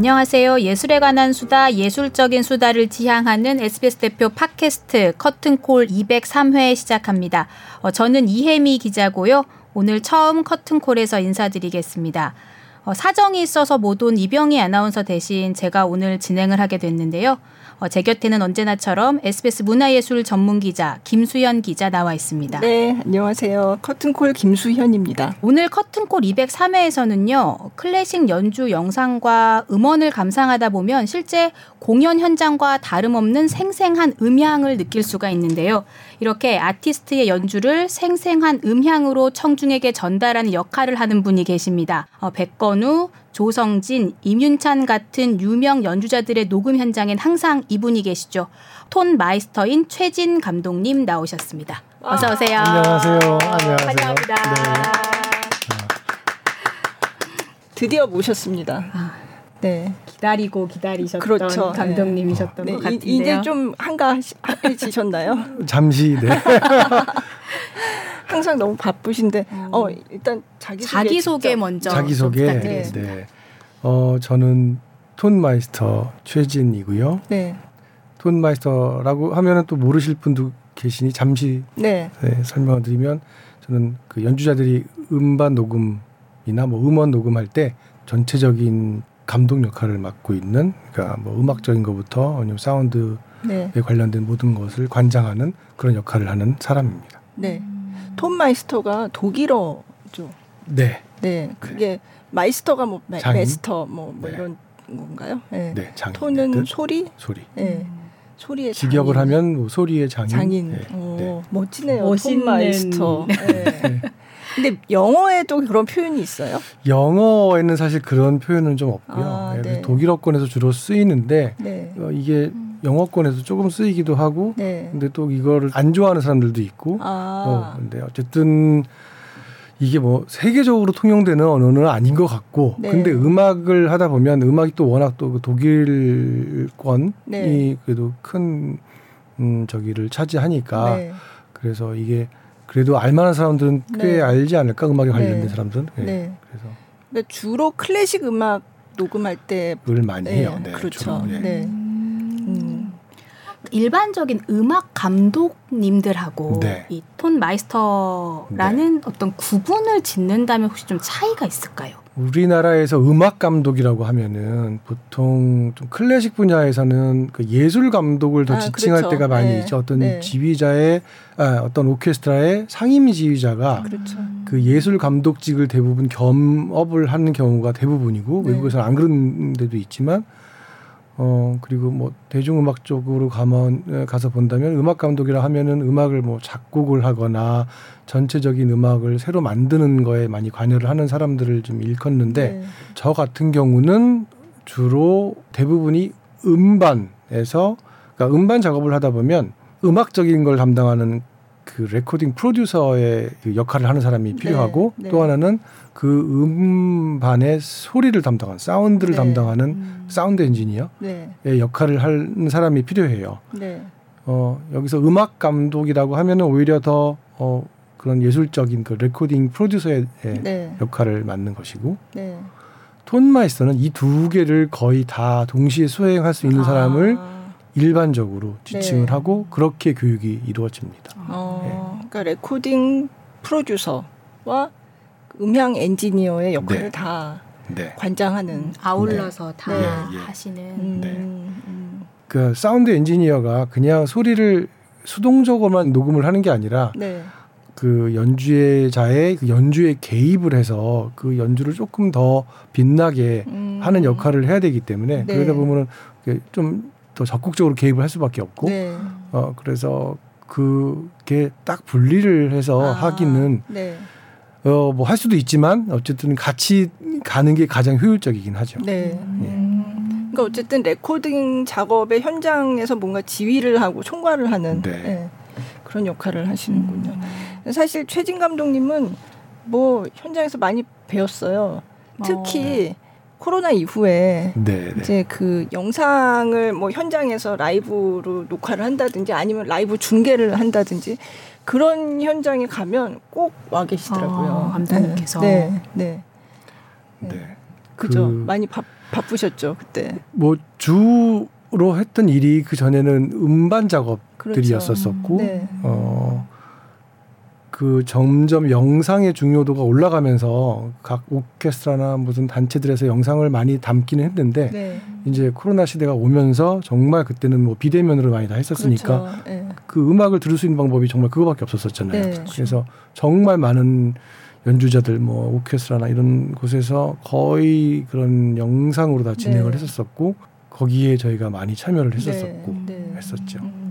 안녕하세요. 예술에 관한 수다, 예술적인 수다를 지향하는 SBS 대표 팟캐스트 커튼콜 203회 시작합니다. 어, 저는 이혜미 기자고요. 오늘 처음 커튼콜에서 인사드리겠습니다. 어, 사정이 있어서 못 온 이병희 아나운서 대신 제가 오늘 진행을 하게 됐는데요. 어, 제 곁에는 언제나처럼 SBS 문화예술 전문 기자 김수현 기자 나와 있습니다. 네, 안녕하세요. 커튼콜 김수현입니다. 오늘 커튼콜 203회에서는요. 클래식 연주 영상과 음원을 감상하다 보면 실제 공연 현장과 다름없는 생생한 음향을 느낄 수가 있는데요. 이렇게 아티스트의 연주를 생생한 음향으로 청중에게 전달하는 역할을 하는 분이 계십니다. 어, 백건우, 조성진, 임윤찬 같은 유명 연주자들의 녹음 현장엔 항상 이분이 계시죠. Tonmeister인 최진 감독님 나오셨습니다. 어서 오세요. 안녕하세요. 안녕하세요. 환영합니다. 네. 드디어 모셨습니다. 아, 네, 기다리고 기다리셨던 그렇죠. 감독님이셨던 네, 것 이- 같은데요. 이제 좀 한가해지셨나요? 잠시 네. 항상 너무 바쁘신데, 어 일단 자기 소개 자기 소개. 먼저 자기 좀 소개. 네. 어 저는 Tonmeister 최진이고요. 네, Tonmeister라고 하면은 또 모르실 분도 계시니 잠시 네, 네, 설명을 드리면 저는 그 연주자들이 음반 녹음이나 뭐 음원 녹음할 때 전체적인 감독 역할을 맡고 있는 그러니까 뭐 음악적인 것부터 아니면 사운드에 네, 관련된 모든 것을 관장하는 그런 역할을 하는 사람입니다. 네. Tonmeister가 독일어죠. 네. 네, 그게 Meister가 뭐 마, 장인? 메스터 뭐, 뭐 네. 이런 건가요? 네. 네, 장인. Ton은 뜻, 소리, 소리. 네, 소리의 직역을 장인. 하면 뭐 소리의 장인. 장인. 네, 오, 네. 멋지네요. 멋있는- Tonmeister. 네. 근데 영어에도 그런 표현이 있어요? 영어에는 사실 그런 표현은 좀 없고요. 아, 예, 네. 독일어권에서 주로 쓰이는데 네. 어, 이게 영어권에서 조금 쓰이기도 하고 네. 근데 또 이거를 안 좋아하는 사람들도 있고 어, 아. 근데 어쨌든 이게 뭐 세계적으로 통용되는 언어는 아닌 것 같고 네. 근데 음악을 하다 보면 음악이 또 워낙 또그 독일권이 네. 그래도 큰 음, 저기를 차지하니까 네. 그래서 이게 그래도 알만한 사람들은 꽤 네. 알지 않을까 음악에 관련된 네. 사람들은 네. 네. 그래서 근데 주로 클래식 음악 녹음할 때 그걸 많이 네, 해요. 네, 그렇죠. 네. 네. 음. 일반적인 음악 감독님들하고 네. 이 Tonmeister라는 어떤 구분을 짓는다면 혹시 좀 차이가 있을까요? 우리나라에서 음악 감독이라고 하면은 보통 좀 클래식 분야에서는 그 예술 감독을 더 아, 지칭할 그렇죠. 때가 많이 네. 있죠. 어떤 네. 지휘자의 아, 어떤 오케스트라의 상임 지휘자가 그렇죠. 그 예술 감독직을 대부분 겸업을 하는 경우가 대부분이고 네. 외국에서는 안 그런 데도 있지만 어 그리고 뭐 대중음악 쪽으로 가면 에, 가서 본다면 음악 감독이라 하면은 음악을 뭐 작곡을 하거나 전체적인 음악을 새로 만드는 거에 많이 관여를 하는 사람들을 좀 일컫는데 네. 저 같은 경우는 주로 대부분이 음반에서 그러니까 음반 작업을 하다 보면 음악적인 걸 담당하는 그 레코딩 프로듀서의 그 역할을 하는 사람이 필요하고 네. 또 하나는 그 음반의 소리를 담당하는 사운드를 네. 담당하는 음. 사운드 엔지니어의 네. 역할을 하는 사람이 필요해요. 네. 어, 여기서 음악 감독이라고 하면은 오히려 더 어, 그런 예술적인 그 레코딩 프로듀서의 네. 역할을 맡는 것이고 네. Tonmeister는 이 두 개를 거의 다 동시에 수행할 수 있는 사람을 아. 일반적으로 지칭을 네. 하고 그렇게 교육이 이루어집니다. 어, 그러니까 레코딩 프로듀서와 음향 엔지니어의 역할을 네. 다 네. 관장하는 아울러서 다 네. 예, 예. 하시는 음, 네. 음, 그 사운드 엔지니어가 그냥 소리를 수동적으로만 녹음을 하는 게 아니라 네. 그 연주자의 그 연주에 개입을 해서 그 연주를 조금 더 빛나게 음. 하는 역할을 해야 되기 때문에 네. 그러다 보면은 좀 더 적극적으로 개입을 할 수밖에 없고 네. 어 그래서 그게 딱 분리를 해서 아, 하기는 네. 어뭐 할 수도 있지만 어쨌든 같이 가는 게 가장 효율적이긴 하죠. 네. 음. 음. 그러니까 어쨌든 레코딩 작업의 현장에서 뭔가 지휘를 하고 총괄을 하는 네. 네, 그런 역할을 하시는군요. 사실 최진 감독님은 뭐 현장에서 많이 배웠어요. 특히 코로나 이후에 네, 네. 이제 그 영상을 뭐 현장에서 라이브로 녹화를 한다든지 아니면 라이브 중계를 한다든지 그런 현장에 가면 꼭 와 계시더라고요. 아, 감독님께서. 네, 네, 네. 그죠. 그- 많이 바, 바쁘셨죠 그때. 뭐 주로 했던 일이 그 전에는 음반 작업들이었었고 그렇죠. 네. 어. 그 점점 영상의 중요도가 올라가면서 각 오케스트라나 무슨 단체들에서 영상을 많이 담기는 했는데 네. 이제 코로나 시대가 오면서 정말 그때는 뭐 비대면으로 많이 다 했었으니까 그렇죠. 네. 그 음악을 들을 수 있는 방법이 정말 그거밖에 없었었잖아요. 네. 그래서 정말 많은 연주자들 뭐 오케스트라나 이런 곳에서 거의 그런 영상으로 다 진행을 네. 했었었고 거기에 저희가 많이 참여를 했었었고 네. 네. 했었죠. 음.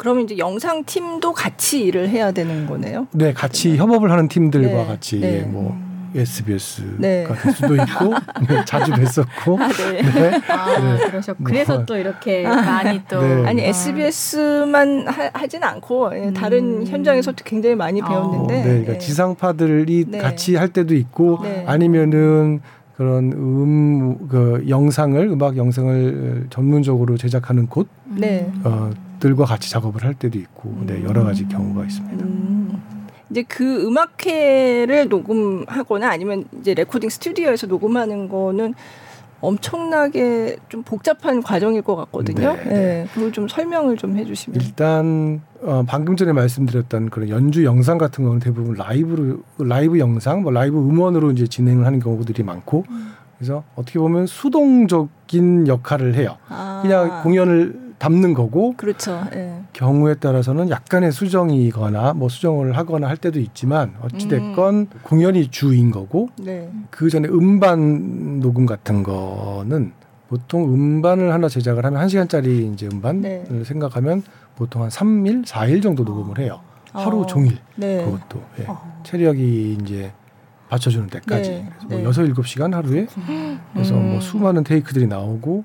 그러면 이제 영상 팀도 같이 일을 해야 되는 거네요. 네, 같이 협업을 하는 팀들과 네. 같이 네. 뭐 SBS가 네. 될 수도 있고 네, 자주 뵀었고 아, 네. 네. 아, 네. 그러셨. 뭐. 그래서 또 이렇게 많이 또 네. 아니 아. SBS만 하, 진 않고 예, 다른 음. 현장에서도 굉장히 많이 어. 배웠는데. 네, 그러니까 예. 지상파들이 네. 같이 할 때도 있고 네. 아니면은 그런 음, 그 영상을 음악 영상을 전문적으로 제작하는 곳 네. 어, 들과 같이 작업을 할 때도 있고 네, 여러 가지 경우가 있습니다. 음. 이제 그 음악회를 녹음하거나 아니면 이제 레코딩 스튜디오에서 녹음하는 거는 엄청나게 좀 복잡한 과정일 것 같거든요. 네. 네. 그걸 좀 설명을 좀 해주시면. 일단 어, 방금 전에 말씀드렸던 그런 연주 영상 같은 경우는 대부분 라이브로 라이브 영상, 뭐 라이브 음원으로 이제 진행을 하는 경우들이 많고 그래서 어떻게 보면 수동적인 역할을 해요. 아. 그냥 공연을 담는 거고 그렇죠. 예. 경우에 따라서는 약간의 수정이거나 뭐 수정을 하거나 할 때도 있지만 어찌 됐건 공연이 주인 거고 네. 그 전에 음반 녹음 같은 거는 보통 음반을 하나 제작을 하면 한 시간짜리 이제 음반을 네. 생각하면 보통 한 3일, 4일 정도 녹음을 해요. 하루 어. 종일 네. 그것도 예. 어. 체력이 이제 받쳐주는 데까지 네. 그래서 뭐 네. 여섯 일곱 시간 하루에 그래서 음. 뭐 수많은 테이크들이 나오고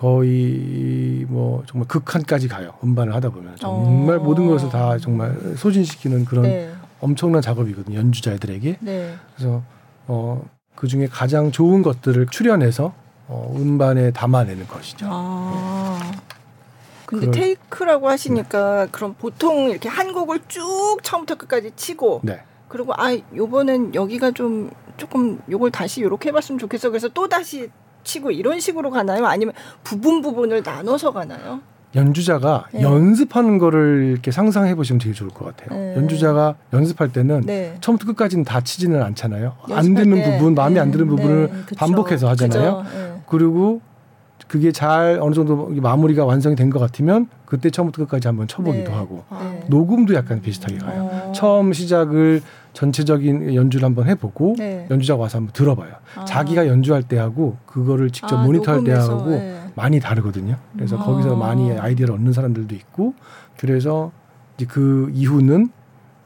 거의 뭐 정말 극한까지 가요. 음반을 하다 보면 정말 어. 모든 것을 다 정말 소진시키는 그런 네. 엄청난 작업이거든요. 연주자들에게. 네. 그래서 어, 그 중에 가장 좋은 것들을 출연해서 어, 음반에 담아내는 것이죠. 아. 근데 그럴- 테이크라고 하시니까 그럼 보통 이렇게 한 곡을 쭉 처음부터 끝까지 치고 네. 그리고 아 요번엔 여기가 좀 조금 요걸 다시 요렇게 해봤으면 좋겠어 그래서 또 다시 치고 이런 식으로 가나요? 아니면 부분 부분을 나눠서 가나요? 연주자가 네. 연습하는 거를 이렇게 상상해 보시면 되게 좋을 것 같아요. 네. 연주자가 연습할 때는 네. 처음부터 끝까지는 다 치지는 않잖아요. 안 되는 때. 부분, 마음에 안 네. 드는 부분을 네. 그쵸. 반복해서 하잖아요. 네. 그리고 그게 잘 어느 정도 마무리가 완성이 된 것 같으면 그때 처음부터 끝까지 한번 쳐보기도 네. 하고 네. 녹음도 약간 비슷하게 가요. 어. 처음 시작을 전체적인 연주를 한번 해보고 네. 연주자가 와서 한번 들어봐요. 아. 자기가 연주할 때 하고 그거를 직접 아, 모니터할 녹음해서, 때하고 네. 많이 다르거든요. 그래서 아. 거기서 많이 아이디어를 얻는 사람들도 있고 그래서 이제 그 이후는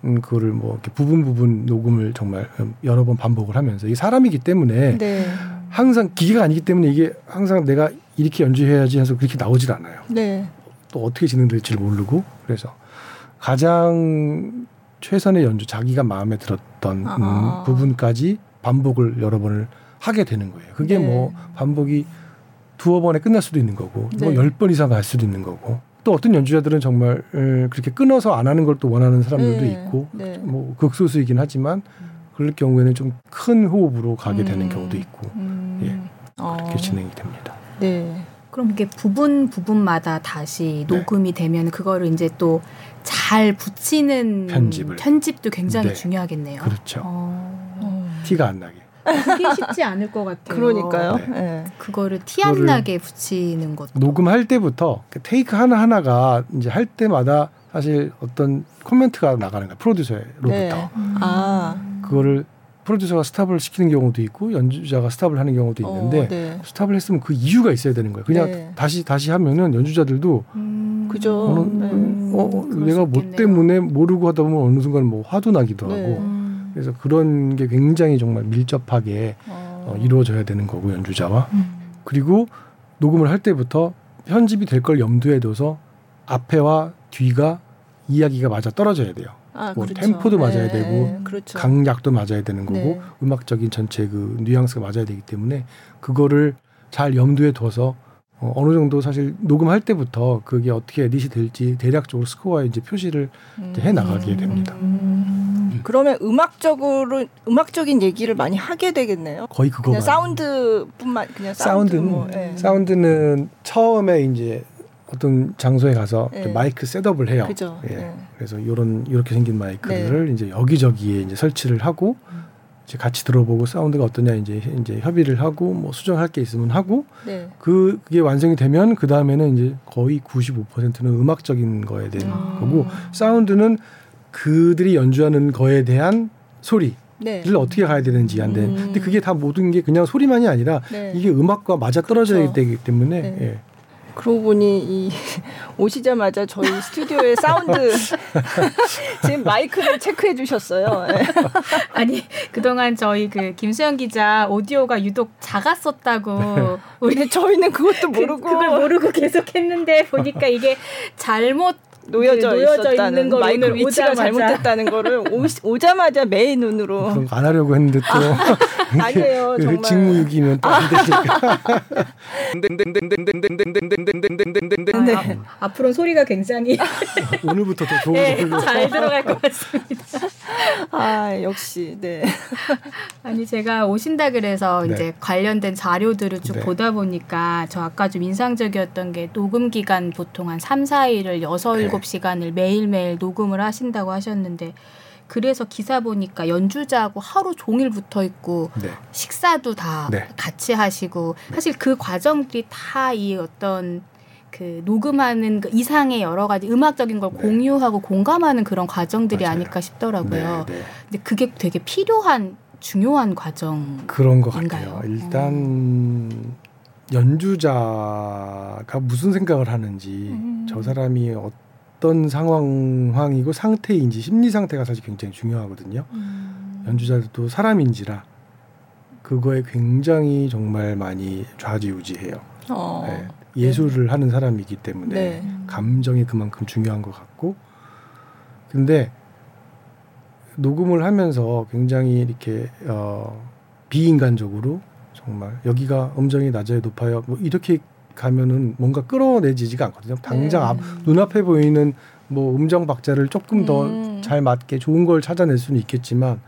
음, 그거를 뭐 이렇게 부분 부분 녹음을 정말 음, 여러 번 반복을 하면서 이게 사람이기 때문에 네. 항상 기계가 아니기 때문에 이게 항상 내가 이렇게 연주해야지 해서 그렇게 나오질 않아요. 네. 또 어떻게 진행될지 모르고 그래서 가장 최선의 연주 자기가 마음에 들었던 아. 음, 부분까지 반복을 여러 번을 하게 되는 거예요. 그게 네. 뭐 반복이 두어 번에 끝날 수도 있는 거고 네. 뭐열 번 이상 갈 수도 있는 거고 또 어떤 연주자들은 정말 에, 그렇게 끊어서 안 하는 걸 또 원하는 사람들도 네. 있고 네. 뭐 극소수이긴 하지만 그럴 경우에는 좀 큰 호흡으로 가게 되는 음. 경우도 있고 음. 예. 어. 그렇게 진행이 됩니다. 네. 그럼 이게 부분 부분마다 다시 네. 녹음이 되면 그거를 이제 또 잘 붙이는 편집을. 편집도 굉장히 네. 중요하겠네요. 그렇죠. 어, 어. 티가 안 나게. 그게 쉽지 않을 것 같아요. 그러니까요. 네. 네. 그거를 티 안 나게 붙이는 것도 녹음할 때부터 그 테이크 하나 하나가 이제 할 때마다 사실 어떤 코멘트가 나가는 거예요 프로듀서로부터 네. 아. 그거를 프로듀서가 스탑을 시키는 경우도 있고 연주자가 스탑을 하는 경우도 있는데 어, 네. 스탑을 했으면 그 이유가 있어야 되는 거예요. 그냥 네. 다시 다시 하면은 연주자들도 음, 그죠. 어느 네. 어, 내가 수 뭐. 때문에 모르고 하다 보면 어느 순간 뭐 화도 나기도 네. 하고 음. 그래서 그런 게 굉장히 정말 밀접하게 어. 어, 이루어져야 되는 거고 연주자와 음. 그리고 녹음을 할 때부터 편집이 될 걸 염두에 둬서 앞에와 뒤가 이야기가 맞아 떨어져야 돼요. 아, 뭐 그렇죠. 템포도 맞아야 네, 되고 그렇죠. 강약도 맞아야 되는 거고 네. 음악적인 전체 그 뉘앙스가 맞아야 되기 때문에 그거를 잘 염두에 둬서 어, 어느 정도 사실 녹음할 때부터 그게 어떻게 edit이 될지 대략적으로 스코어에 이제 표시를 이제 해 나가게 됩니다. 음. 그러면 음악적으로 음악적인 얘기를 많이 하게 되겠네요. 거의 그거 그냥 사운드뿐만 그냥 사운드 사운드는 뭐, 예. 사운드는 처음에 이제 어떤 장소에 가서 네. 마이크 셋업을 해요. 그죠. 예. 네. 그래서 이런 이렇게 생긴 마이크를 이제 여기저기에 이제 설치를 하고 이제 같이 들어보고 사운드가 어떠냐 이제 이제 협의를 하고 뭐 수정할 게 있으면 하고 네. 그 그게 완성이 되면 그 다음에는 이제 거의 95%는 음악적인 거에 대한 음. 거고 사운드는 그들이 연주하는 거에 대한 소리를 네. 어떻게 가야 되는지 안 돼. 음. 근데 그게 다 모든 게 그냥 소리만이 아니라 네. 이게 음악과 맞아 떨어져야 그렇죠. 되기 때문에 네. 예. 그러고 보니 이 오시자마자 저희 스튜디오의 사운드 지금 마이크를 체크해 주셨어요. 예. 아니 그동안 저희 그 김수영 기자 오디오가 유독 작았었다고 우리 근데 저희는 그것도 그, 모르고 그 걸 모르고 계속 했는데 보니까 이게 잘못 놓여져, 그 놓여져 있었다는 마이크 오늘 위치가 오자마자. 잘못됐다는 거를 오, 자마자 매의 눈으로 그런 거 안 하려고 했는데 또 아, 아니에요, 그 정말. 직무유기면 또안 되니까 네. 아, 앞으로는 소리가 굉장히 오늘부터 더 좋은 네, 걸로 잘 들어갈 것 같습니다. 아 역시 네. 아니 제가 오신다 그래서 네. 이제 관련된 자료들을 쭉 네. 보다 보니까 저 아까 좀 인상적이었던 게 녹음 기간 보통 한 3, 4일을 여섯 네. 일곱 시간을 매일매일 녹음을 하신다고 하셨는데 그래서 기사 보니까 연주자하고 하루 종일 붙어 있고 네. 식사도 다 네. 같이 하시고 사실 그 과정들이 다 이 어떤 그 녹음하는 그 이상의 여러 가지 음악적인 걸 네. 공유하고 공감하는 그런 과정들이 맞아요. 아닐까 싶더라고요. 네, 네. 근데 그게 되게 필요한 중요한 과정. 그런 것? 같아요. 일단 연주자가 무슨 생각을 하는지 음. 저 사람이 어떤 상황이고 상태인지 심리 상태가 사실 굉장히 중요하거든요. 연주자들도 사람인지라 그거에 굉장히 정말 많이 좌지우지해요. 어. 네. 예술을 하는 사람이기 때문에 네. 감정이 그만큼 중요한 것 같고 근데 녹음을 하면서 굉장히 이렇게 어 비인간적으로 정말 여기가 음정이 낮아요 높아요 뭐 이렇게 가면은 뭔가 끌어내지지가 않거든요 당장 네. 앞, 눈앞에 보이는 뭐 음정 박자를 조금 음. 더잘 맞게 좋은 걸 찾아낼 수는 있겠지만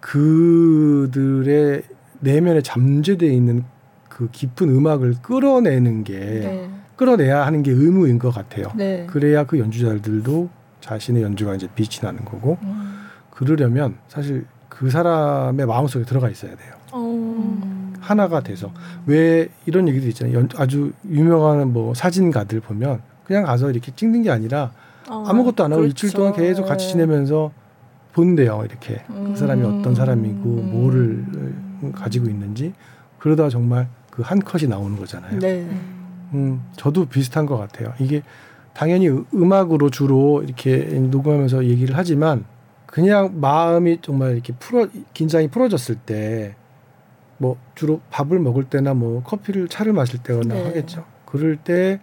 그들의 내면에 잠재되어 있는 그 깊은 음악을 끌어내는 게 네. 끌어내야 하는 게 의무인 것 같아요. 네. 그래야 그 연주자들도 자신의 연주가 이제 빛이 나는 거고 음. 그러려면 사실 그 사람의 마음속에 들어가 있어야 돼요. 어. 하나가 돼서 왜 이런 얘기도 있잖아요. 연- 아주 유명한 뭐 사진가들 보면 그냥 가서 이렇게 찍는 게 아니라 어, 아무것도 안 하고 그렇죠. 일주일 동안 계속 같이 네. 지내면서 본대요. 이렇게 음. 그 사람이 어떤 사람이고 음. 뭐를 가지고 있는지 그러다 정말 그 한 컷이 나오는 거잖아요. 네. 음, 저도 비슷한 것 같아요. 이게 당연히 음- 음악으로 주로 이렇게 녹음하면서 얘기를 하지만 그냥 마음이 정말 이렇게 풀어 긴장이 풀어졌을 때 뭐 주로 밥을 먹을 때나 뭐 커피를 차를 마실 때거나 네. 하겠죠. 그럴 때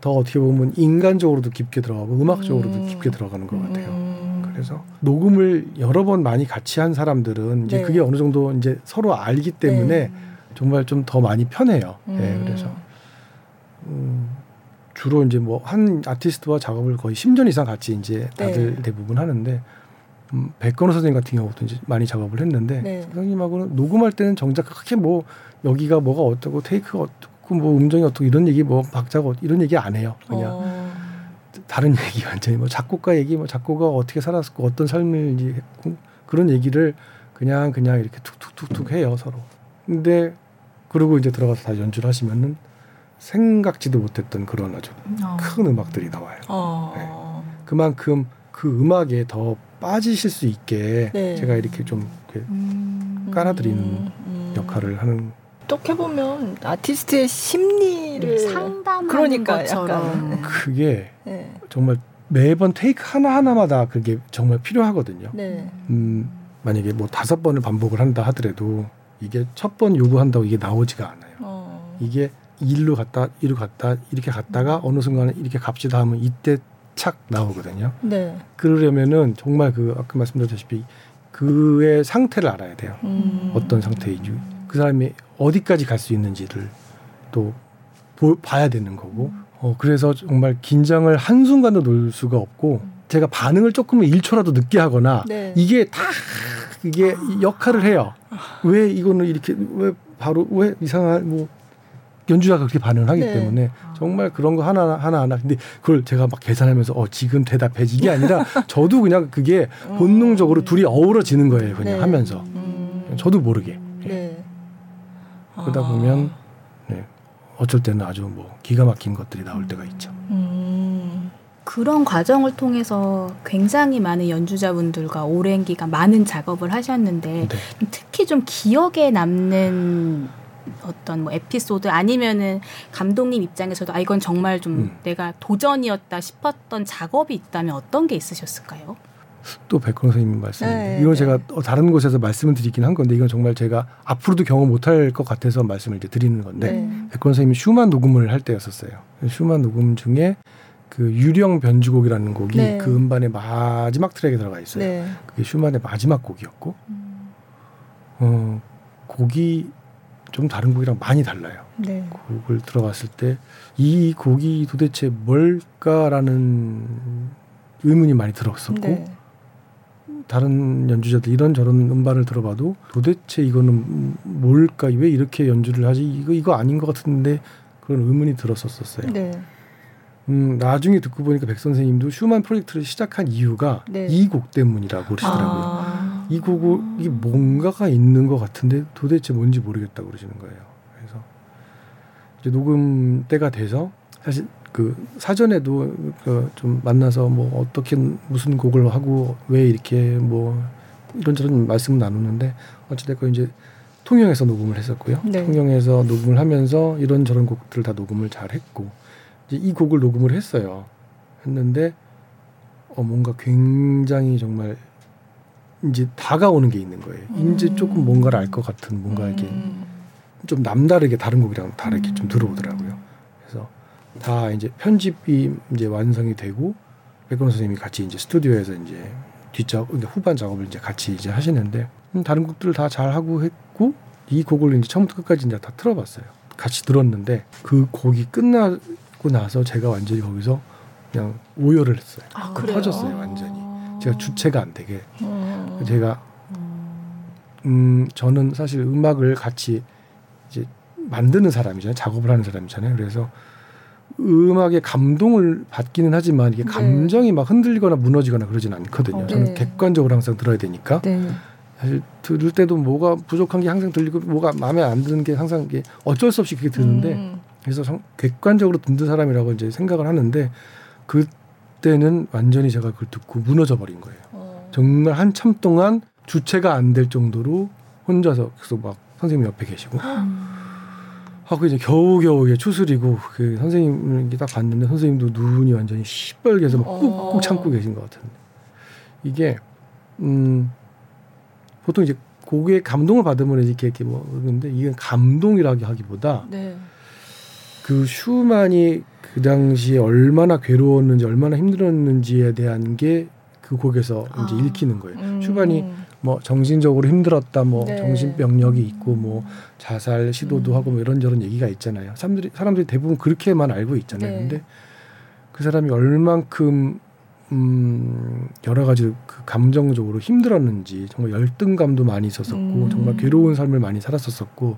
더 어떻게 보면 인간적으로도 깊게 들어가고 음악적으로도 음. 깊게 들어가는 것 같아요. 음. 그래서 녹음을 여러 번 많이 같이 한 사람들은 이제 네. 그게 어느 정도 이제 서로 알기 때문에 네. 정말 좀 더 많이 편해요. 예, 음. 그래서 음, 주로 이제 뭐 한 아티스트와 작업을 거의 10년 이상 같이 이제 다들 네. 대부분 하는데 음, 백건호 선생님 같은 경우도 이제 많이 작업을 했는데 네. 선생님하고는 녹음할 때는 정작 그렇게 뭐 여기가 뭐가 어떻고 테이크가 어떻고 뭐 음정이 어떻고 이런 얘기 뭐 박자가 어떻고 이런 얘기 안 해요. 그냥 어. 다른 얘기 완전히 뭐 작곡가 얘기 뭐 작곡가 어떻게 살았고 어떤 삶을 했고 그런 얘기를 그냥 그냥 이렇게 툭툭툭툭 해요 서로. 근데 그러고 이제 들어가서 다시 연주를 하시면은 생각지도 못했던 그런 아주 어. 큰 음악들이 나와요. 어. 그만큼 그 음악에 더 빠지실 수 있게 네. 제가 이렇게 좀 이렇게 음. 깔아드리는 음. 역할을 하는 어떻게 보면 아티스트의 심리를 상담하는 그러니까 것처럼 약간. 그게 네. 정말 매번 테이크 하나 하나마다 그게 정말 필요하거든요. 네. 음, 만약에 뭐 다섯 번을 반복을 한다 하더라도 이게 첫 번 요구한다고 이게 나오지가 않아요. 어. 이게 일로 갔다 이로 갔다 이렇게 갔다가 어느 순간에 이렇게 갑시다 하면 이때 착 나오거든요. 네. 그러려면은 정말 그 아까 말씀드렸다시피 그의 상태를 알아야 돼요. 음. 어떤 상태인지 그 사람이 어디까지 갈 수 있는지를 또 보, 봐야 되는 거고 어, 그래서 정말 긴장을 한 순간도 놓을 수가 없고 제가 반응을 조금 1초라도 늦게 하거나 네. 이게 다 이게 역할을 해요. 왜 이거는 이렇게 왜 바로 왜 이상한 뭐 연주자가 그렇게 반응을 하기 네. 때문에 정말 그런 거 하나 하나 하나 근데 그걸 제가 막 계산하면서 어 지금 대답해지 이게 아니라 저도 그냥 그게 본능적으로 둘이 어우러지는 거예요 그냥 네. 하면서 음. 저도 모르게 예. 네. 그러다 아. 보면 네. 어쩔 때는 아주 뭐 기가 막힌 것들이 나올 때가 있죠. 음. 그런 과정을 통해서 굉장히 많은 연주자분들과 오랜 기간 많은 작업을 하셨는데 네. 특히 좀 기억에 남는 어떤 뭐 에피소드 아니면은 감독님 입장에서도 아 이건 정말 좀 음. 내가 도전이었다 싶었던 작업이 있다면 어떤 게 있으셨을까요? 또 백건 선생님 말씀. 네, 이건 네. 제가 어, 다른 곳에서 말씀을 드리긴 한 건데 이건 정말 제가 앞으로도 경험 못할 것 같아서 말씀을 이제 드리는 건데 네. 백건 선생님이 슈만 녹음을 할 때였었어요. 슈만 녹음 중에 그 유령 변주곡이라는 곡이 네. 그 음반의 마지막 트랙에 들어가 있어요. 네. 그게 슈만의 마지막 곡이었고 어, 곡이 좀 다른 곡이랑 많이 달라요. 네. 곡을 들어봤을 때 이 곡이 도대체 뭘까라는 의문이 많이 들었었고 네. 다른 연주자들 이런 저런 음반을 들어봐도 도대체 이거는 뭘까 왜 이렇게 연주를 하지 이거 이거 아닌 것 같은데 그런 의문이 들었었어요. 네. 음, 나중에 듣고 보니까 백 선생님도 슈만 프로젝트를 시작한 이유가 네. 이곡 때문이라고 그러시더라고요. 아. 이 곡을 이게 뭔가가 있는 것 같은데 도대체 뭔지 모르겠다고 그러시는 거예요. 그래서 이제 녹음 때가 돼서 사실 그 사전에도 그 좀 만나서 뭐 어떻게 무슨 곡을 하고 왜 이렇게 뭐 이런저런 말씀을 나누는데 어찌됐건 이제 통영에서 녹음을 했었고요. 네. 통영에서 녹음을 하면서 이런저런 곡들을 다 녹음을 잘 했고 이제 이 곡을 녹음을 했어요. 했는데 어 뭔가 굉장히 정말 이제 다가오는 게 있는 거예요. 이제 조금 뭔가를 알 것 같은 뭔가 이렇게 음. 좀 남다르게 다른 곡이랑 다르게 좀 들어오더라고요. 그래서 다 이제 편집이 이제 완성이 되고 백건 선생님이 같이 이제 스튜디오에서 이제 뒷작 그러니까 후반 작업을 이제 같이 이제 하시는데 음, 다른 곡들을 다 잘 하고 했고 이 곡을 이제 처음부터 끝까지 이제 다 틀어봤어요. 같이 들었는데 그 곡이 끝나고 나서 제가 완전히 거기서 그냥 오열을 했어요. 아, 그래요? 터졌어요 완전히. 제가 주체가 안 되게 음. 제가 음 저는 사실 음악을 같이 이제 만드는 사람이잖아요 작업을 하는 사람이잖아요 그래서 음악에 감동을 받기는 하지만 이게 네. 감정이 막 흔들리거나 무너지거나 그러진 않거든요 어, 저는 네. 객관적으로 항상 들어야 되니까 네. 사실 들을 때도 뭐가 부족한 게 항상 들리고 뭐가 마음에 안 드는 게 항상 이게 어쩔 수 없이 그게 드는데 음. 그래서 성- 객관적으로 듣는 사람이라고 이제 생각을 하는데 그 때는 완전히 제가 그걸 듣고 무너져 버린 거예요. 어. 정말 한참 동안 주체가 안 될 정도로 혼자서 계속 막 선생님 옆에 계시고 하고 이제 겨우겨우 추스리고 그 선생님을 딱 봤는데 선생님도 눈이 완전히 시뻘개서 막 꾹꾹 어. 참고 계신 것 같은데 이게 음 보통 이제 곡에 감동을 받으면 이렇게 이렇게 뭐 그런데 이게 감동이라고 하기보다 네. 그 슈만이 그 당시에 얼마나 괴로웠는지 얼마나 힘들었는지에 대한 게 그 곡에서 이제 아. 읽히는 거예요. 음. 슈만이 뭐 정신적으로 힘들었다, 뭐 네. 정신병력이 있고 뭐 자살 시도도 음. 하고 뭐 이런저런 얘기가 있잖아요. 사람들이 사람들이 대부분 그렇게만 알고 있잖아요. 네. 근데 그 사람이 얼만큼 음 여러 가지 그 감정적으로 힘들었는지 정말 열등감도 많이 있었었고 음. 정말 괴로운 삶을 많이 살았었었고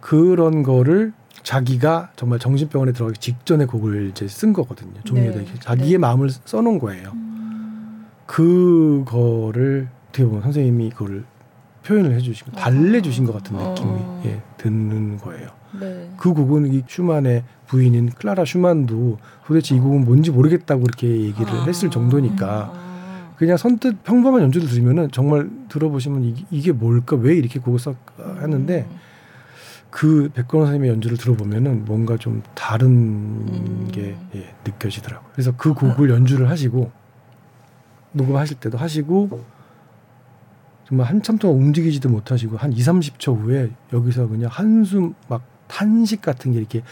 그런 거를 자기가 정말 정신병원에 들어가기 직전에 곡을 이제 쓴 거거든요. 종이에다 네. 이렇게 자기의 네. 마음을 써놓은 거예요. 그거를 어떻게 보면 선생님이 그거를 표현을 해주시고 달래주신 것 같은 느낌이 어. 예, 드는 거예요. 네. 그 곡은 이 슈만의 부인인 클라라 슈만도 도대체 이 곡은 뭔지 모르겠다고 그렇게 얘기를 아. 했을 정도니까 아. 그냥 선뜻 평범한 연주를 들으면은 정말 들어보시면 이게, 이게 뭘까 왜 이렇게 곡을 써 하는데 음. 그 백건 선생님의 연주를 들어보면은 뭔가 좀 다른 음. 게 예, 느껴지더라고요. 그래서 그 곡을 연주를 하시고 녹음하실 때도 하시고 정말 한참 동안 움직이지도 못하시고 한 2, 30초 후에 여기서 그냥 한숨 막 탄식 같은 게 이렇게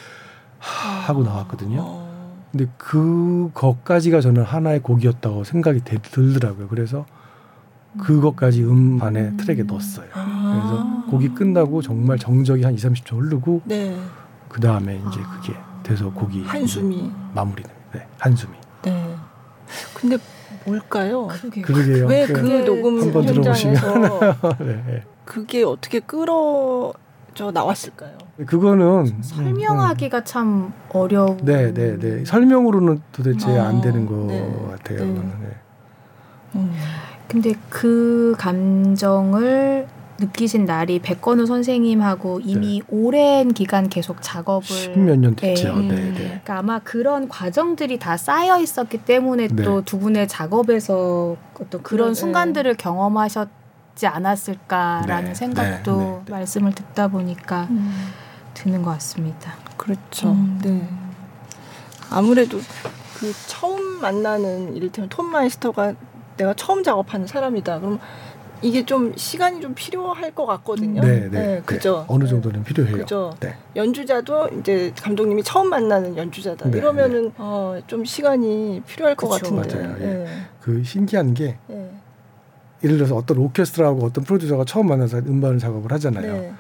하- 하고 나왔거든요. 어. 근데 그것까지가 저는 하나의 곡이었다고 생각이 되- 들더라고요. 그래서 그것까지 음반에 트랙에 넣었어요. 그래서 곡이 끝나고 정말 정적이 한 2, 30초 흐르고 네. 그 다음에 이제 그게 돼서 곡이 한숨이. 마무리됩니다. 네, 한숨이. 네. 근데 뭘까요? 그러게요. 왜그 그- 녹음. 현장에서 네. 그게 어떻게 끌어져 나왔을까요? 그거는 설명하기가 참 어려운. 네, 네, 네. 설명으로는 도대체 어, 안 되는 것 네, 같아요. 네. 네. 음. 근데 그 감정을 느끼신 날이 백건우 선생님하고 이미 오랜 기간 계속 작업을 십몇 년 됐죠. 네. 네, 음. 네. 그러니까 아마 그런 과정들이 다 쌓여 있었기 때문에 네. 또 두 분의 작업에서 어떤 그런 네, 순간들을 경험하셨지 않았을까라는 네, 생각도 네, 네, 네. 말씀을 듣다 보니까 드는 것 같습니다. 그렇죠. 음. 네. 아무래도 그 처음 만나는 이를테면 Tonmeister가 내가 처음 작업하는 사람이다. 그럼 이게 좀 시간이 좀 필요할 것 같거든요. 네, 네. 그죠. 네. 어느 네. 정도는 필요해요. 그죠. 네. 연주자도 이제 감독님이 처음 만나는 연주자다. 네, 이러면은 어, 좀 시간이 필요할 것 그쵸. 같은데. 맞아요. 예. 네. 그 신기한 게 네. 예를 들어서 어떤 오케스트라하고 어떤 프로듀서가 처음 만나서 음반 작업을 하잖아요. 네.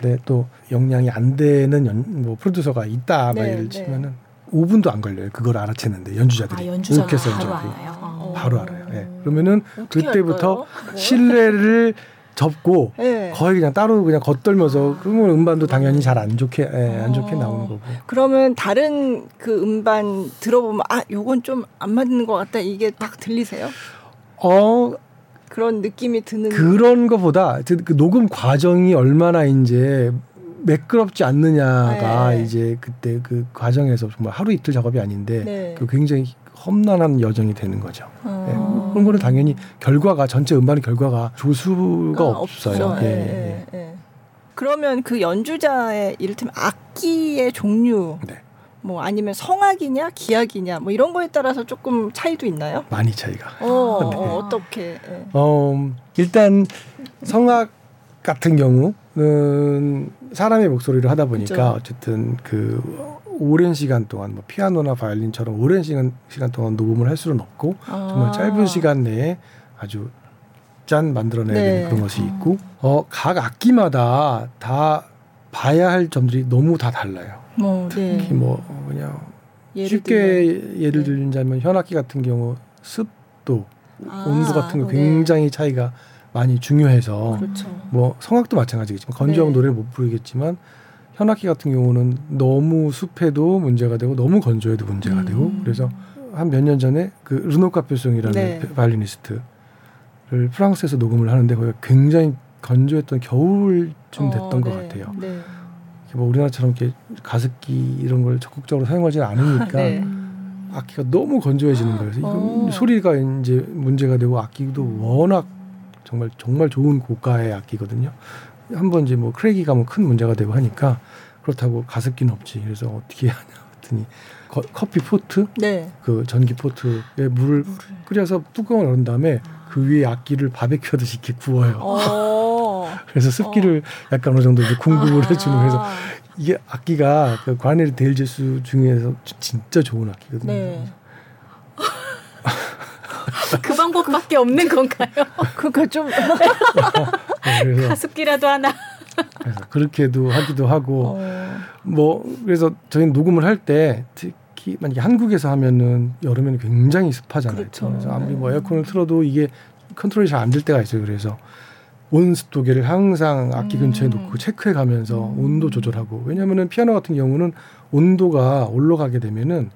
근데 또 역량이 안 되는 연, 뭐 프로듀서가 있다 막 네, 예를 네. 치면은 5분도 안 걸려요. 그걸 알아채는데 연주자들이 아 연주자가 오케스트라 바로 알아요. 어. 바로 알아요. 예. 그러면은 어떻게 그때부터 할까요? 뭐? 신뢰를 접고 네. 거의 그냥 따로 그냥 겉돌면서 아. 그러면 음반도 당연히 잘 안 좋게 예, 안 좋게 어. 나오는 거고. 그러면 다른 그 음반 들어보면 아 요건 좀 안 맞는 것 같다 이게 딱 들리세요? 어 그런 느낌이 드는 그런 거보다 그 녹음 과정이 얼마나 이제 매끄럽지 않느냐가 네. 이제 그때 그 과정에서 정말 하루 이틀 작업이 아닌데 네. 그 굉장히 험난한 여정이 되는 거죠. 어. 예. 그런 거는 당연히 결과가 전체 음반의 결과가 좋을 수가 아, 없어요. 예, 예, 예, 예, 예. 그러면 그 연주자의 이를테면 악기의 종류 네. 뭐 아니면 성악이냐 기악이냐 뭐 이런 거에 따라서 조금 차이도 있나요? 많이 차이가. 어, 어 네. 어 떻게? 예. 어, 일단 성악 같은 경우는 사람의 목소리를 하다 보니까 그죠. 어쨌든 그 오랜 시간 동안 뭐 피아노나 바이올린처럼 오랜 시간 시간 동안 녹음을 할 수는 없고 정말 아. 짧은 시간 내에 아주 짠 만들어내야 네. 되는 그런 것이 있고 어, 각 악기마다 다 봐야 할 점들이 너무 다 달라요. 뭐 네. 특히 뭐 그냥 예를 쉽게 들면. 예를 네. 들자면 현악기 같은 경우 습도 아, 온도 같은 거 네. 굉장히 차이가 많이 중요해서 그렇죠. 뭐 성악도 마찬가지겠지만 건조하면 네. 노래를 못 부르겠지만 현악기 같은 경우는 너무 습해도 문제가 되고 너무 건조해도 문제가 음. 되고 그래서 한 몇 년 전에 그 르노 카퓌송이라는 네. 바이올리니스트를 프랑스에서 녹음을 하는데 거기가 굉장히 건조했던 겨울쯤 됐던 어, 것 네. 같아요. 네. 뭐 우리나라처럼 이렇게 가습기 이런 걸 적극적으로 사용하지는 않으니까 네. 악기가 너무 건조해지는 거예요. 어. 소리가 이제 문제가 되고 악기도 워낙 정말 정말 좋은 고가의 악기거든요. 한번 이제 뭐 크랙이 가면 큰 문제가 되고 하니까 그렇다고 가습기는 없지. 그래서 어떻게 하냐 했더니 거- 커피 포트 네. 그 전기 포트에 물을 끓여서 뚜껑을 열은 다음에 그 위에 악기를 바베큐 하듯이 이렇게 구워요. 어. 그래서 습기를 약간 어느 정도 이제 공급을 해주는 그래서 아. 이게 악기가 그 과르네리 델 제수 중에서 지- 진짜 좋은 악기거든요. 네. 그 방법밖에 없는 건가요? 그러니까 좀 네, 그래서, 가습기라도 하나. 그래서 그렇게도 하기도 하고 어. 뭐 그래서 저희는 녹음을 할 때 특히 만약에 한국에서 하면은 여름에는 굉장히 습하잖아요. 그렇죠. 래서 아무리 뭐 에어컨을 틀어도 이게 컨트롤이 잘 안 될 때가 있어요. 그래서 온습도계를 항상 악기 근처에 음. 놓고 체크해 가면서 온도 조절하고 왜냐면은 피아노 같은 경우는 온도가 올라가게 되면은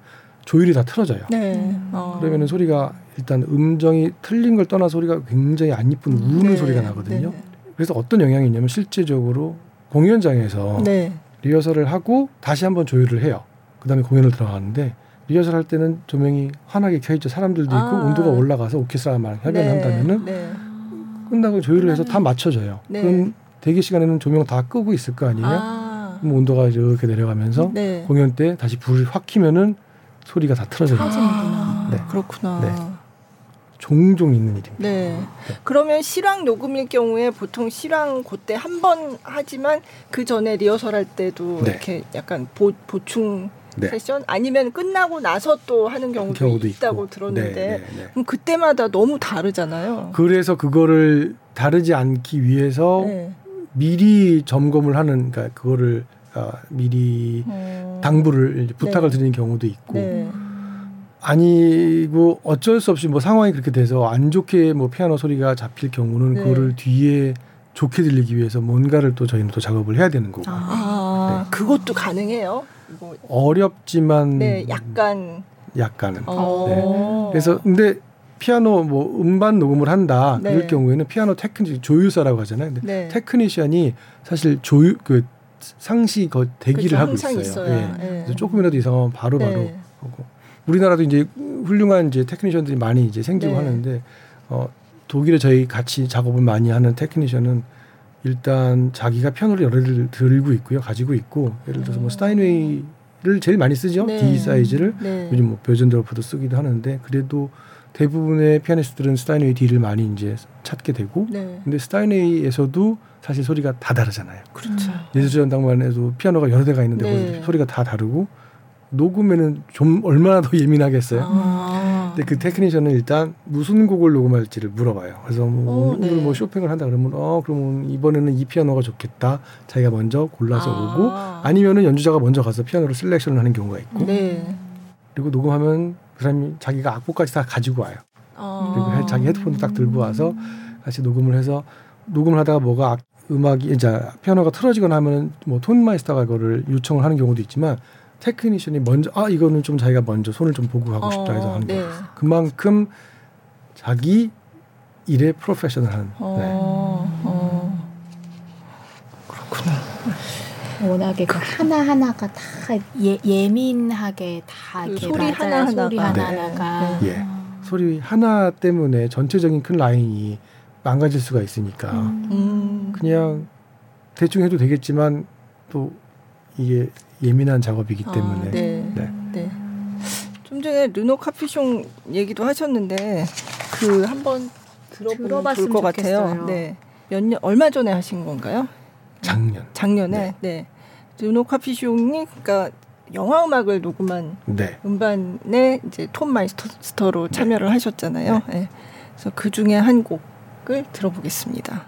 조율이 다 틀어져요. 네. 어. 그러면은 소리가 일단 음정이 틀린 걸 떠나 소리가 굉장히 안 이쁜 우는 네. 소리가 나거든요. 네. 그래서 어떤 영향이 있냐면 실제적으로 공연장에서 네. 리허설을 하고 다시 한번 조율을 해요. 그다음에 공연을 들어가는데 리허설 할 때는 조명이 환하게 켜 있죠. 사람들도 있고 아. 온도가 올라가서 오케스트라만 협연한다면은 네. 끝나고 조율을 해서 다 맞춰져요. 네. 그럼 대기 시간에는 조명 다 끄고 있을 거 아니에요. 아. 그럼 온도가 이렇게 내려가면서 네. 공연 때 다시 불을 확 켜면은 소리가 다 틀어져요. 아, 네. 그렇구나. 네. 종종 있는 일입니다. 네. 그러면 실황 녹음일 경우에 보통 실황 그때 한 번 하지만 그 전에 리허설 할 때도 네. 이렇게 약간 보, 보충 네. 세션 아니면 끝나고 나서 또 하는 경우도, 경우도 있다고 있고. 들었는데 네, 네, 네. 그럼 그때마다 너무 다르잖아요. 그래서 그거를 다르지 않기 위해서 네. 미리 점검을 하는 그러니까 그거를 어, 미리 어, 당부를 부탁을 네. 드리는 경우도 있고 네. 아니고 어쩔 수 없이 뭐 상황이 그렇게 돼서 안 좋게 뭐 피아노 소리가 잡힐 경우는 네. 그거를 뒤에 좋게 들리기 위해서 뭔가를 또 저희는 또 작업을 해야 되는 거고 아, 네. 그것도 가능해요? 이거 어렵지만 네, 약간 약간은 어. 그래서 근데 피아노 뭐 음반 녹음을 한다 네. 그럴 경우에는 피아노 테크니 조율사라고 하잖아요. 근데 네. 테크니션이 사실 조율 그 상시 거 대기를 그렇죠. 하고 있어요. 있어요. 예. 예. 그래서 조금이라도 이상하면 바로 바로 네. 하고 우리나라도 이제 훌륭한 이제 테크니션들이 많이 이제 생기고 네. 하는데 어 독일에 저희 같이 작업을 많이 하는 테크니션은 일단 자기가 피아노를 여러 개를 들고 있고요, 가지고 있고 예를 들어서 뭐 스타인웨이를 제일 많이 쓰죠, 네. D 사이즈를 네. 요즘 뭐 뵈젠도르퍼도 쓰기도 하는데 그래도 대부분의 피아니스트들은 스타인웨이 D를 많이 이제 찾게 되고 네. 근데 스타인웨이에서도 사실 소리가 다 다르잖아요. 그렇죠. 예술전당만에도 피아노가 여러 대가 있는데 네. 소리가 다 다르고 녹음에는 좀 얼마나 더 예민하겠어요. 아. 근데 그 테크니션은 일단 무슨 곡을 녹음할지를 물어봐요. 그래서 뭐 오, 오늘 네. 뭐 쇼핑을 한다 그러면 어 그러면 이번에는 이 피아노가 좋겠다. 자기가 먼저 골라서 아. 오고 아니면은 연주자가 먼저 가서 피아노를 셀렉션을 하는 경우가 있고 네. 그리고 녹음하면 그 사람이 자기가 악보까지 다 가지고 와요. 아. 그리고 헤- 자기 헤드폰도 딱 들고 와서 같이 녹음을 해서 녹음을 하다가 뭐가 악- 음악이 이제 피아노가 틀어지거나 하면은 뭐 Tonmeister가 그거를 요청을 하는 경우도 있지만 테크니션이 먼저 아 이거는 좀 자기가 먼저 손을 좀 보고 하고 싶다 해서 하는 네. 거예요. 그만큼 자기 일에 프로페셔널한 네. 어. 어. 워낙에 그 하나 하나가 다 예, 예민하게 다 그 소리 맞아요. 하나 하나가. 소리 네. 하나 하나가 예. 소리 하나 때문에 전체적인 큰 라인이 망가질 수가 있으니까 음. 그냥 대충 해도 되겠지만 또 이게 예민한 작업이기 아, 때문에 네. 네. 네. 좀 전에 르노 카피숑 얘기도 하셨는데 그 한번 들어보면 들어봤으면 좋을 것 같아요. 네. 몇 년 얼마 전에 하신 건가요? 작년 작년에. 네. 르노 카피숑이 그러니까 영화 음악을 녹음한 네. 음반에 이제 톰 마이스터로 참여를 하셨잖아요. 네. 그래서 그 중에 한 곡을 들어보겠습니다.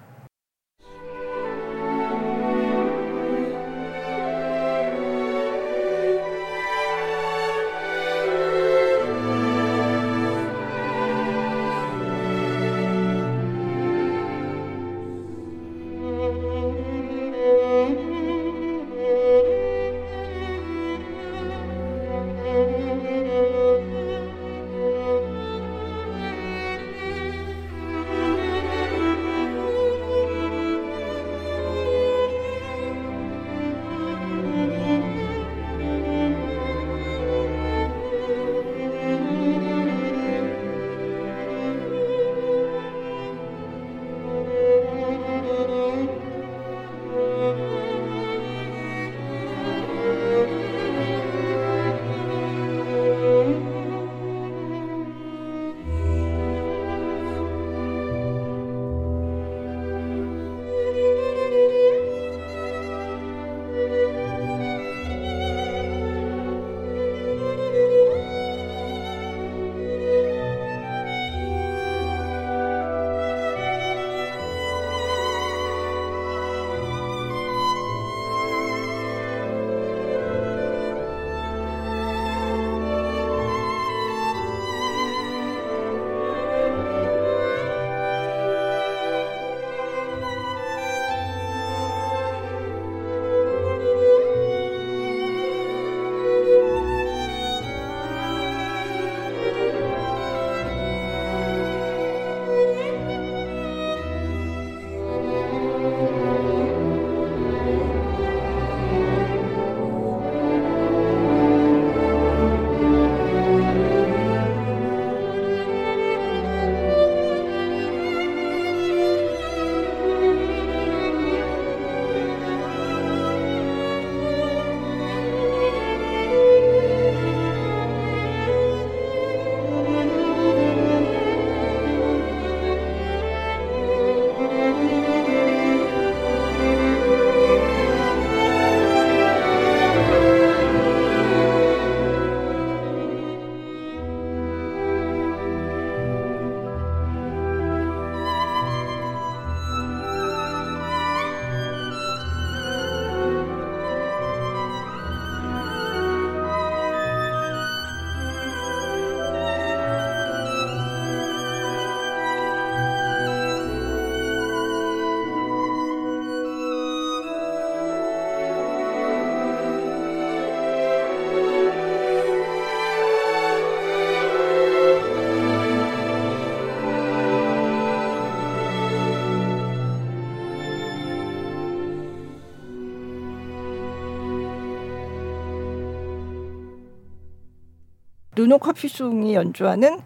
르노 카퓌송이 연주하는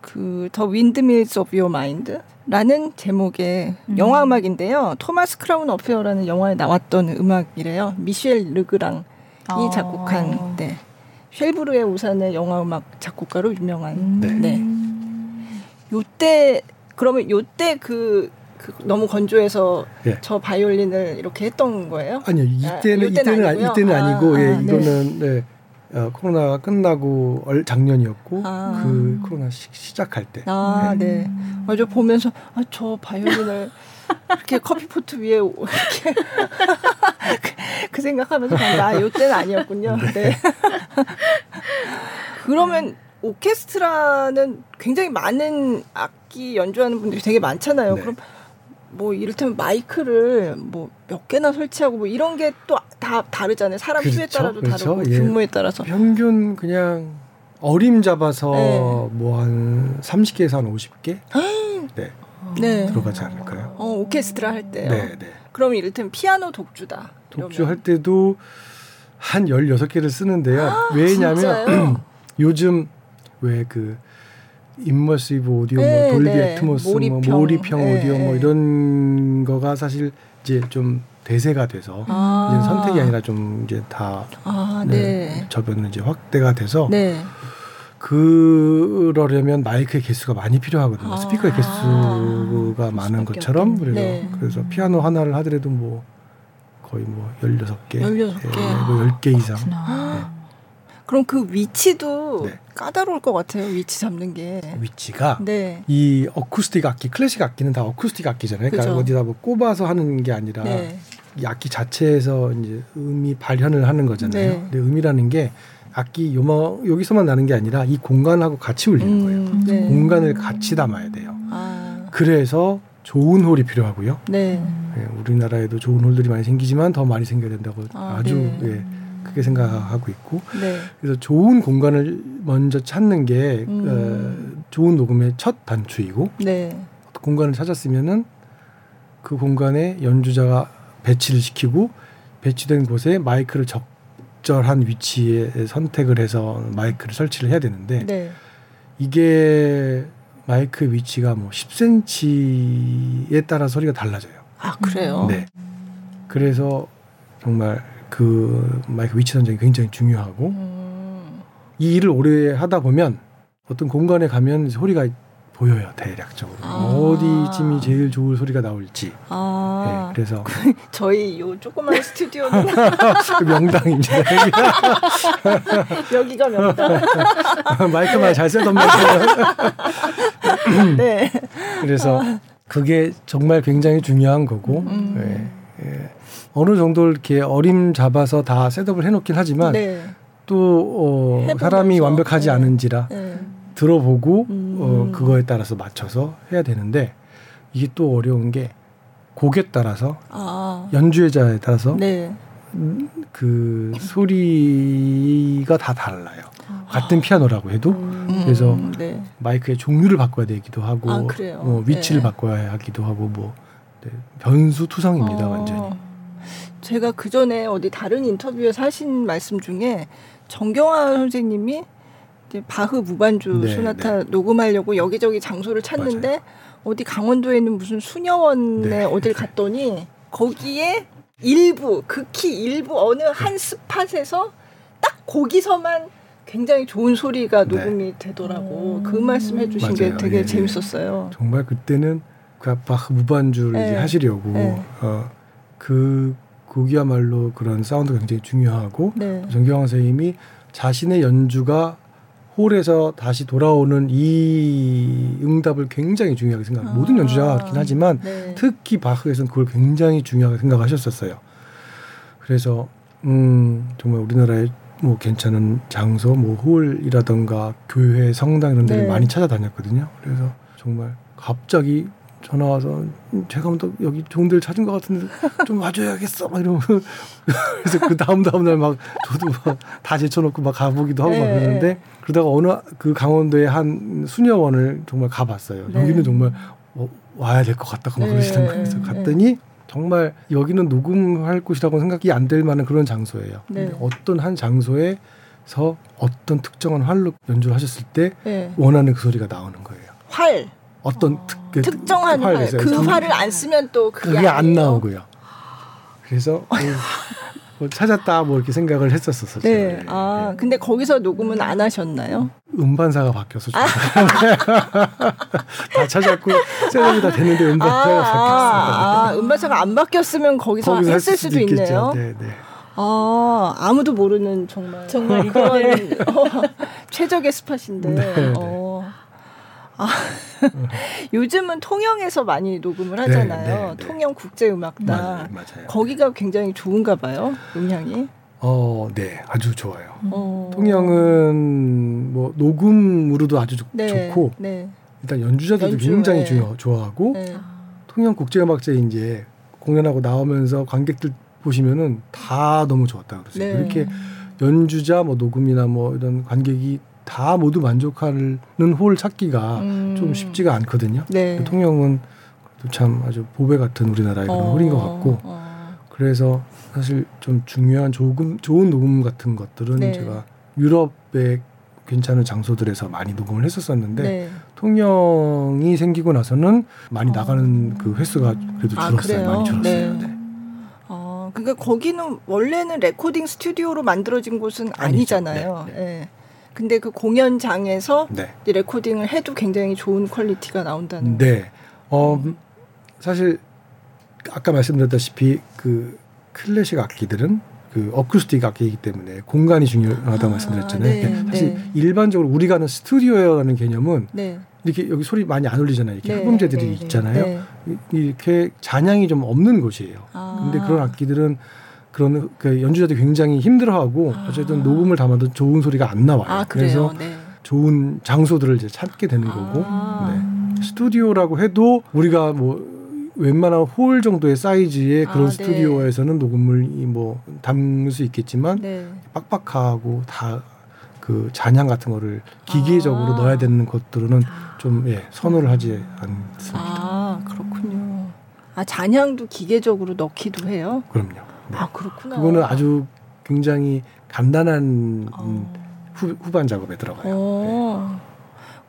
그 The Windmills of Your Mind라는 제목의 음. 영화 음악인데요. Thomas Crown Affair라는 영화에 나왔던 음악이래요. 미셸 르그랑이 아. 작곡한 네. 쉘브르의 우산의 영화 음악 작곡가로 유명한 음. 네. 네. 요때 그러면 요때 그, 그 너무 건조해서 예. 저 바이올린을 이렇게 했던 거예요? 아니요 아, 이때는 이때는 이때는 아니, 아니고요? 이때는 아, 아니고 예 아, 네. 이거는 네. 어, 코로나가 끝나고 얼, 작년이었고 아. 그 코로나 시, 시작할 때 아, 음. 네. 맞아 보면서 아, 저 바이올린을 이렇게 커피포트 위에 오- 이렇게 그- 그 생각하면서 아, 요때는 아니었군요. 네. 그러면 오케스트라는 굉장히 많은 악기 연주하는 분들이 되게 많잖아요. 네. 그럼 뭐 이를테면 마이크를 뭐 몇 개나 설치하고 뭐 이런 게 또 다 다르잖아요. 사람 수에 그렇죠, 따라도 그렇죠. 다르고 예. 규모에 따라서. 평균 그냥 어림 잡아서 네. 뭐한 30개에서 한 50개 네, 네. 들어가지 않을까요? 어, 오케스트라 할 때요. 네, 네. 그럼 이를테면 피아노 독주다. 독주할 때도 한 16개를 쓰는데요. 왜냐면 아, 진짜요? 요즘 왜그 임머시브 오디오 네, 뭐 돌비 네. 애트모스 몰입형. 뭐 몰입형 네, 오디오 뭐 네. 이런 거가 사실 이제 좀 대세가 돼서 아. 이제 선택이 아니라 좀 이제 다 아, 네, 네. 저변은 이제 확대가 돼서 네. 그러려면 마이크의 개수가 많이 필요하거든요. 아. 스피커의 개수가 많은 수밖에 것처럼. 그래서 네. 그래서 피아노 하나를 하더라도 뭐 거의 뭐 16개, 16 개. 뭐 10개 이상. 그렇구나. 그럼 그 위치도 네. 까다로울 것 같아요. 위치 잡는 게. 위치가 네. 이 어쿠스틱 악기, 클래식 악기는 다 어쿠스틱 악기잖아요. 그러니까. 어디다 뭐 꼽아서 하는 게 아니라 네. 이 악기 자체에서 이제 음이 발현을 하는 거잖아요. 네. 근데 음이라는 게 악기 요마 여기서만 나는 게 아니라 이 공간하고 같이 울리는 거예요. 음, 네. 공간을 같이 담아야 돼요. 아. 그래서 좋은 홀이 필요하고요. 네. 예, 우리나라에도 좋은 홀들이 많이 생기지만 더 많이 생겨야 된다고 아, 아, 주 네. 예, 크게 생각하고 있고 네. 그래서 좋은 공간을 먼저 찾는 게 음. 어, 좋은 녹음의 첫 단추이고 네. 공간을 찾았으면은 그 공간에 연주자가 배치를 시키고 배치된 곳에 마이크를 적절한 위치에 선택을 해서 마이크를 설치를 해야 되는데 네. 이게 마이크 위치가 뭐 10cm에 따라 소리가 달라져요. 아, 그래요? 네. 그래서 정말 그 마이크 위치 선정이 굉장히 중요하고 음. 이 일을 오래 하다 보면 어떤 공간에 가면 소리가 보여요 대략적으로 아. 어디쯤이 제일 좋은 소리가 나올지 아. 네, 그래서 저희 요 조그만 스튜디오는 명당입니다 여기가 명당. 마이크만 잘 쓰던 마이크 네. 그래서 그게 정말 굉장히 중요한 거고 음. 예, 예. 어느 정도 이렇게 어림 잡아서 다 셋업을 해놓긴 하지만 네. 또 어. 사람이 완벽하지 네. 않은지라 네. 들어보고 음. 어, 그거에 따라서 맞춰서 해야 되는데 이게 또 어려운 게 곡에 따라서 아. 연주자에 따라서 네. 음, 그 소리가 다 달라요. 같은 피아노라고 해도 음, 그래서 네. 마이크의 종류를 바꿔야 되기도 하고 아? 뭐 위치를 네. 바꿔야 하기도 하고 뭐 네, 변수 투성입니다 어, 완전히. 제가 그 전에 어디 다른 인터뷰에서 하신 말씀 중에 정경화 선생님이 바흐 무반주 네, 소나타 녹음하려고 여기저기 장소를 찾는데 어디 강원도에 있는 무슨 수녀원에 네. 어딜 갔더니 거기에 일부 극히 일부 어느 한 스팟에서 딱 거기서만 굉장히 좋은 소리가 네. 녹음이 되더라고. 음. 그 말씀 해주신 게 맞아요. 되게 예, 예. 재밌었어요. 정말 그때는 그 바흐 무반주를 네. 이제 하시려고 네. 어, 그 곡이야말로 그런 사운드 가 굉장히 중요하고 네. 정경환 선생님이 자신의 연주가 홀에서 다시 돌아오는 이 응답을 굉장히 중요하게 생각. 아. 모든 연주자가 그렇긴 하지만 네. 특히 바흐에서는 그걸 굉장히 중요하게 생각하셨었어요. 그래서 음 정말 우리나라에 뭐 괜찮은 장소, 뭐 홀이라던가 교회, 성당 이런 데를 네. 많이 찾아다녔거든요. 그래서 정말 갑자기 전화 와서 음, 제가 또 여기 좋은 데를 찾은 것 같은데 좀 와줘야겠어 막 이러면 그래서 그 다음 다음 날 막 저도 막 다 제쳐놓고 막 가보기도 하고 막 네. 그러는데 그러다가 어느 그 강원도의 한 수녀원을 정말 가봤어요. 네. 여기는 정말 어, 와야 될 것 같다고 막 네. 그러시는 거예요. 그래서 갔더니 정말 여기는 녹음할 곳이라고 생각이 안 될 만한 그런 장소예요. 네. 근데 어떤 한 장소에 안에서 어떤 특정한 활로 연주를 하셨을 때 네. 원하는 그 소리가 나오는 거예요. 활 어떤 특, 그 특정한 활. 활에서 그좀 활을 안 쓰면 또 그게, 그게 안. 나오고요. 그래서 어, 뭐 찾았다 뭐 이렇게 생각을 했었었어요. 네. 아 근데 거기서 녹음은 안 하셨나요? 음반사가 바뀌어서 좀 다 찾았고 셋업이 다 됐는데 아, 음반사가 바뀌었어요. 아, 아, 음반사가 안 바뀌었으면 거기서, 거기서 했을 수도 있겠죠. 있네요. 네, 네. 아 아무도 모르는 정말 정말 이건 어, 최적의 스팟인데. 네, 어. 아, 요즘은 통영에서 많이 녹음을 하잖아요. 네, 네. 통영 국제음악단. 맞아요, 맞아요. 거기가 굉장히 좋은가 봐요. 음향이. 어, 네, 아주 좋아요. 어. 통영은 뭐 녹음으로도 아주 좋- 네, 좋고 네. 일단 연주자들도 연주, 굉장히 네. 중요, 좋아하고 네. 통영 국제음악제 이제 공연하고 나오면서 관객들 보시면은 다 너무 좋았다 그러세요. 네. 이렇게 연주자 뭐 녹음이나 뭐 이런 관객이 다 모두 만족하는 홀 찾기가 음. 좀 쉽지가 않거든요. 네. 통영은 참 아주 보배 같은 우리나라의 그런 홀인 것 같고 어. 그래서 사실 좀 중요한 좋은 좋은 녹음 같은 것들은 네. 제가 유럽의 괜찮은 장소들에서 많이 녹음을 했었었는데 네. 통영이 생기고 나서는 많이 어. 나가는 그 횟수가 그래도 아, 줄었어요. 그래요? 많이 줄었어요. 네. 네. 어, 그러니까 거기는 원래는 레코딩 스튜디오로 만들어진 곳은 아니죠. 아니잖아요. 네, 예. 근데 그 공연장에서 네. 레코딩을 해도 굉장히 좋은 quality가 나온다는. 네. 어, 사실 아까 말씀드렸다시피 그 클래식 악기들은 그 어쿠스틱 악기이기 때문에 공간이 중요하다고 아, 말씀드렸잖아요. 네, 그러니까 사실 네. 일반적으로 우리가 하는 스튜디오라는 개념은 네. 이렇게 여기 소리 많이 안 울리잖아요. 이렇게 네, 흡음재들이 네, 네. 있잖아요. 네. 이- 이렇게 잔향이 좀 없는 곳이에요. 아. 근데 그런 악기들은 그런 그 연주자들이 굉장히 힘들어하고 아. 어쨌든 녹음을 담아도 좋은 소리가 안 나와요. 아. 그래서 네. 좋은 장소들을 이제 찾게 되는 거고 아. 네. 스튜디오라고 해도 우리가 뭐 웬만한 홀 정도의 사이즈의 그런 아, 네. 스튜디오에서는 녹음을 이뭐 담을 수 있겠지만 네. 빡빡하고 다 그 잔향 같은 거를 기계적으로 아. 넣어야 되는 것들은 좀 예, 선호를 하지 않습니다. 아, 그렇군요. 아, 잔향도 기계적으로 넣기도 해요? 그럼요. 네. 아, 그렇구나. 그거는 아주 굉장히 간단한 음, 어. 후, 후반 작업에 들어가요. 어.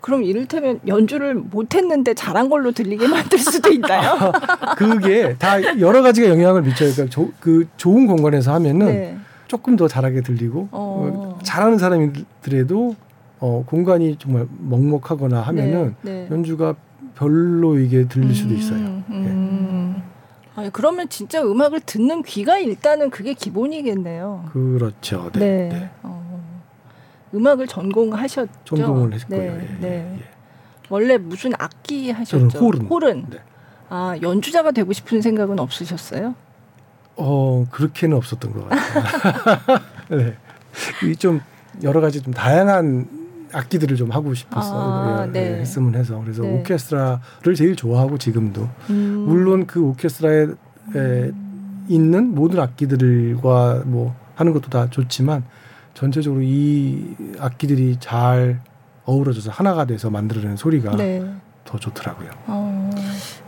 그럼 이를테면 연주를 못했는데 잘한 걸로 들리게 만들 수도 있나요? 그게 다 여러 가지가 영향을 미쳐요. 그러니까 조, 그 좋은 공간에서 하면은 네. 조금 더 잘하게 들리고 어. 어, 잘하는 사람들에도 어, 공간이 정말 먹먹하거나 하면은 네, 네. 연주가 별로 이게 들릴 수도 있어요. 음, 음. 아니, 그러면 진짜 음악을 듣는 귀가 일단은 그게 기본이겠네요. 그렇죠. 네. 네. 네. 어. 음악을 전공하셨죠? 전공을 했고요. 네, 예, 네. 예, 예. 원래 무슨 악기 하셨죠? 저는 홀은. 네. 아 연주자가 되고 싶은 생각은 없으셨어요? 어 그렇게는 없었던 것 같아요. 네. 이좀 여러 가지 좀 다양한 악기들을 좀 하고 싶었어 아, 요 네. 했으면 해서 그래서 네. 오케스트라를 제일 좋아하고 지금도 음. 물론 그 오케스트라에 에, 있는 모든 악기들과 뭐 하는 것도 다 좋지만 전체적으로 이 악기들이 잘 어우러져서 하나가 돼서 만들어내는 소리가 네. 더 좋더라고요. 어.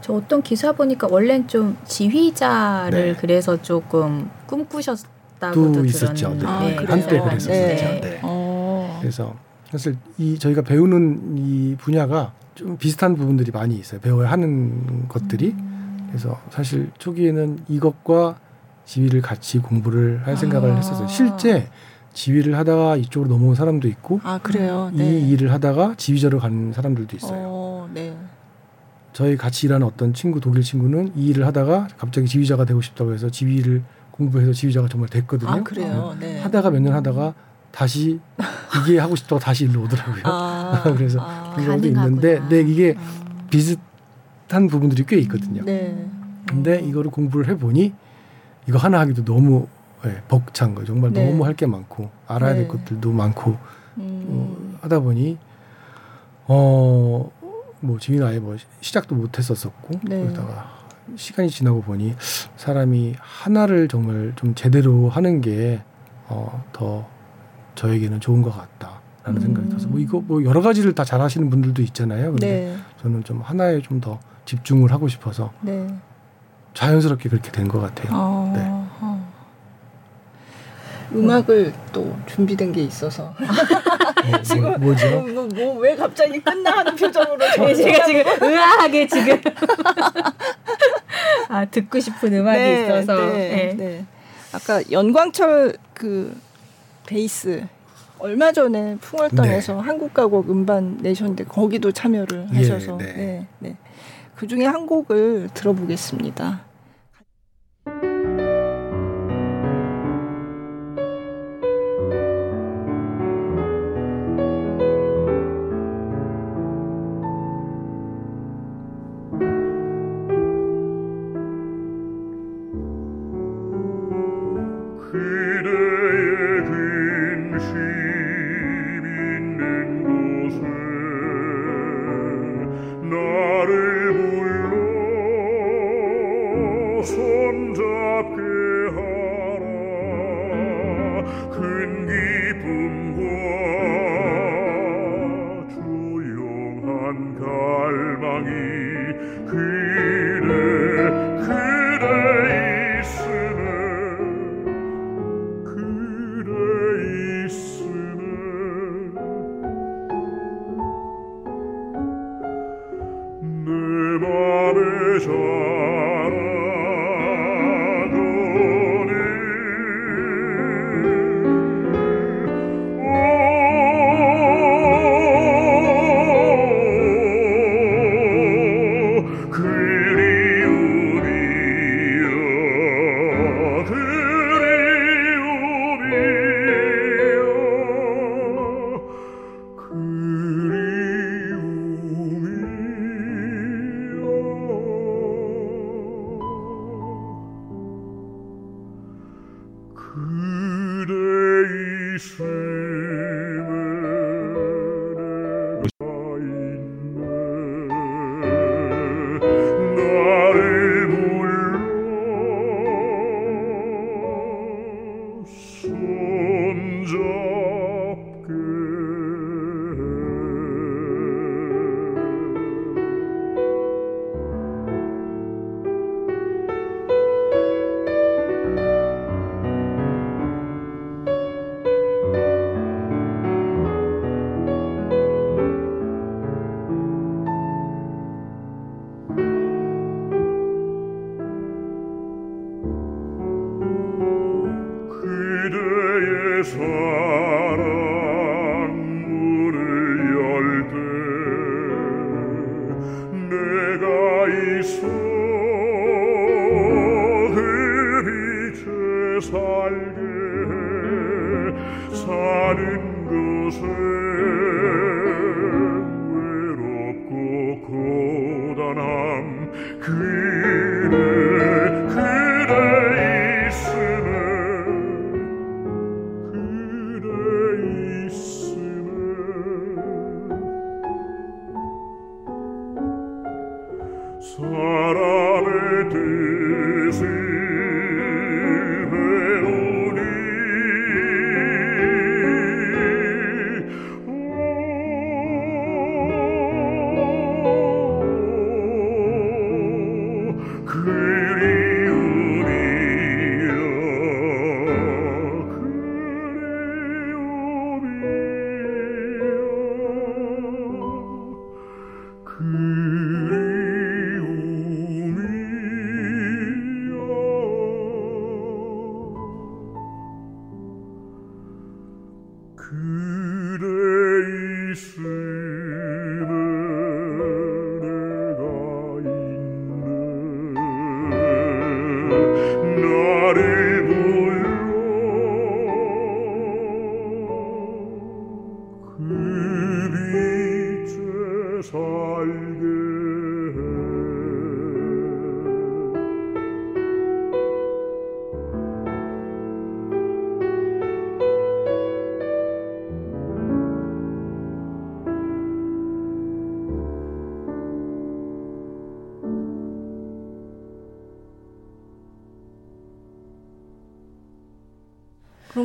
저 어떤 기사 보니까 원래는 좀 지휘자를 네. 그래서 조금 꿈꾸셨다고도 있었죠. 네. 아? 한때 그랬었죠. 네. 네. 어. 그래서 사실 이 저희가 배우는 이 분야가 좀 비슷한 부분들이 많이 있어요. 배워야 하는 것들이. 그래서 사실 초기에는 이것과 지휘를 같이 공부를 할 생각을 아. 했었어요. 실제 지휘를 하다가 이쪽으로 넘어온 사람도 있고 아 그래요. 네. 이 일을 하다가 지휘자로 가는 사람들도 있어요. 어, 네. 저희 같이 일하는 어떤 친구 독일 친구는 이 일을 하다가 갑자기 지휘자가 되고 싶다고 해서 지휘를 공부해서 지휘자가 정말 됐거든요. 아 그래요. 네. 하다가 몇 년 하다가 다시 이게 하고 싶다고 다시 일로 오더라고요. 아, 그래서 아, 그런 경우도 가능하구나. 있는데, 네 이게 음. 비슷한 부분들이 꽤 있거든요. 네. 근데 음. 이거를 공부를 해보니 이거 하나 하기도 너무 예, 벅찬 거예요. 정말 네. 너무 할 게 많고 알아야 네. 될 것들도 많고 음. 어, 하다 보니 어 뭐 지휘는 아예 뭐 시작도 못 했었었고 네. 그러다가 시간이 지나고 보니 사람이 하나를 정말 좀 제대로 하는 게 어, 더 저에게는 좋은 것 같다라는 음. 생각이 들어서 뭐 이거 뭐 여러 가지를 다 잘하시는 분들도 있잖아요. 근데 네. 저는 좀 하나에 좀 더 집중을 하고 싶어서 네. 자연스럽게 그렇게 된 것 같아요. 어, 네. 어. 음악을 또 준비된 게 있어서 어, 지금 뭐, 죠뭐왜 갑자기 끝나 하는 표정으로 네, 제가 지금 의아하게 지금 아 듣고 싶은 음악이 네, 있어서 네, 네. 네. 아까 연광철 그 베이스 얼마 전에 풍월당에서 한국 가곡 음반 내셨는데 거기도 참여를 예, 하셔서 네. 네, 네. 그 중에 한 곡을 들어보겠습니다. 큰 기쁨과 조용한 갈망이 그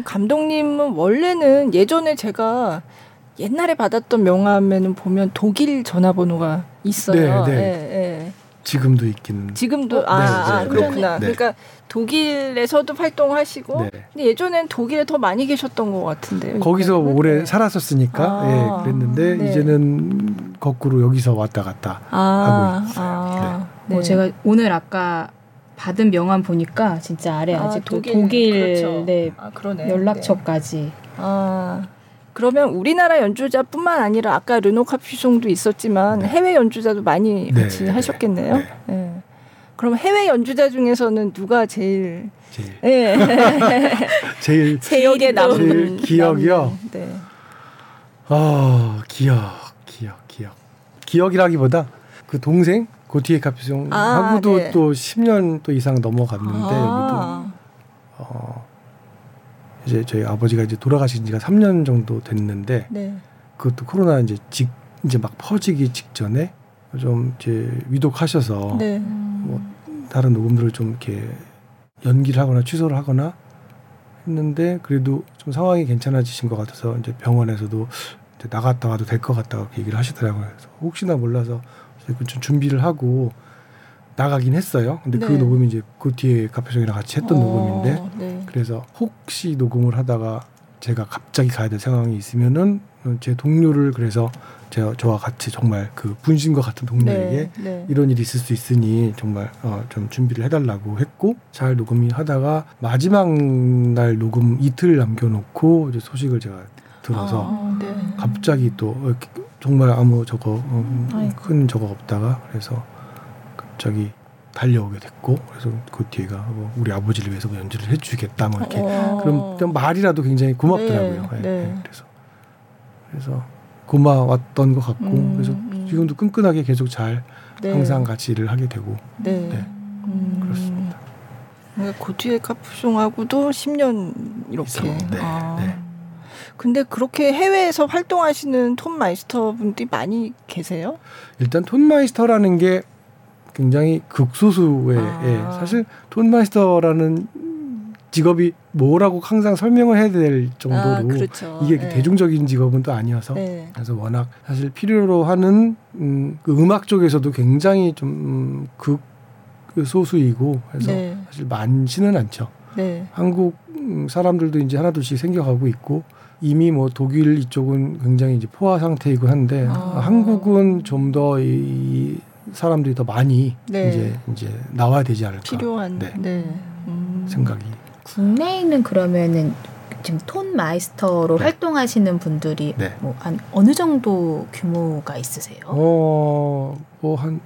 감독님은 원래는 예전에 제가 옛날에 받았던 명함에는 보면 독일 전화번호가 있어요. 네, 네. 예, 예. 지금도 있기는 지금도 어, 아, 네, 아, 네, 그렇구나. 네. 그러니까 독일에서도 활동하시고 네. 근데 예전엔 독일에 더 많이 계셨던 것 같은데요. 거기서 이번에는? 오래 네. 살았었으니까 아, 예, 그랬는데 네. 이제는 거꾸로 여기서 왔다 갔다 아, 하고 있어요. 아, 뭐 제가 오늘 아까 받은 명함 보니까 진짜 아래 아, 아직도 독일, 독일, 그렇죠. 네, 아, 그러네. 네. 연락처까지 아. 그러면 우리나라 연주자뿐만 아니라 아까 르노 카피송도 있었지만 네. 해외 연주자도 많이 네, 같이 네, 하셨겠네요. 네. 네. 그럼 해외 연주자 중에서는 누가 제일 제일 예. 제일 기억에 남는 제일 기억이요? 네. 아 기억 기억 기억 기억이라기보다 그 동생 고티에 카피송 아, 하고도 네. 또 10년 또 이상 넘어갔는데 여기도 아. 어 이제 저희 아버지가 이제 돌아가신 지가 3년 정도 됐는데 네. 그것도 코로나 이제 직 이제 막 퍼지기 직전에 좀 이제 위독하셔서 네. 뭐 다른 녹음들을 좀 이렇게 연기를 하거나 취소를 하거나 했는데 그래도 좀 상황이 괜찮아지신 것 같아서 이제 병원에서도 이제 나갔다 와도 될 것 같다고 얘기를 하시더라고요. 그래서 혹시나 몰라서 좀 준비를 하고 나가긴 했어요. 근데 그 네. 녹음이 이제 그 뒤에 카페송이랑 같이 했던 어, 녹음인데 네. 그래서 혹시 녹음을 하다가 제가 갑자기 가야 될 상황이 있으면은 제 동료를 그래서 제가 저와 같이 정말 그 분신과 같은 동료에게 네. 네. 이런 일이 있을 수 있으니 정말 어, 좀 준비를 해달라고 했고 잘 녹음이 하다가 마지막 날 녹음 이틀 남겨놓고 이제 소식을 제가 들어서 아, 네. 갑자기 또 이렇게 정말 아무 저거 어, 아이고. 큰 저거 없다가 그래서 갑자기 달려오게 됐고 그래서 그 뒤에가 뭐 우리 아버지를 위해서 뭐 연주를 해주겠다 뭐 이렇게 어. 그럼 좀 말이라도 굉장히 고맙더라고요. 네, 예, 네. 예, 그래서 그래서 고마웠던 것 같고 음, 그래서 음. 지금도 끈끈하게 계속 잘 네. 항상 같이 일을 하게 되고 네. 네. 음. 그렇습니다. 그러니까 고티에 카푸송하고도 10년 이렇게. 있어. 네, 아. 네. 근데 그렇게 해외에서 활동하시는 톤 마이스터 분들이 많이 계세요? 일단 톤마이스터라는 게 굉장히 극소수의 아. 예, 사실 톤마이스터라는 직업이 뭐라고 항상 설명을 해야 될 정도로 아, 그렇죠. 이게 네. 대중적인 직업은 또 아니어서 네. 그래서 워낙 사실 필요로 하는 음, 그 음악 쪽에서도 굉장히 좀 음, 극 소수이고 그래서 네. 사실 많지는 않죠. 네. 한국 음, 사람들도 이제 하나둘씩 생겨가고 있고 이미 뭐 독일 이쪽은 굉장히 이제 포화 상태이고 한데 아. 한국은 좀 더 이 사람들이 더 많이 네. 이제 이제 나와야 되지 않을까 필요한. 네. 네. 음. 생각이 국내에 있는 그러면은 지금 톤 마이스터로 네. 활동하시는 분들이 네. 뭐한 어느 정도 규모가 있으세요? 어뭐한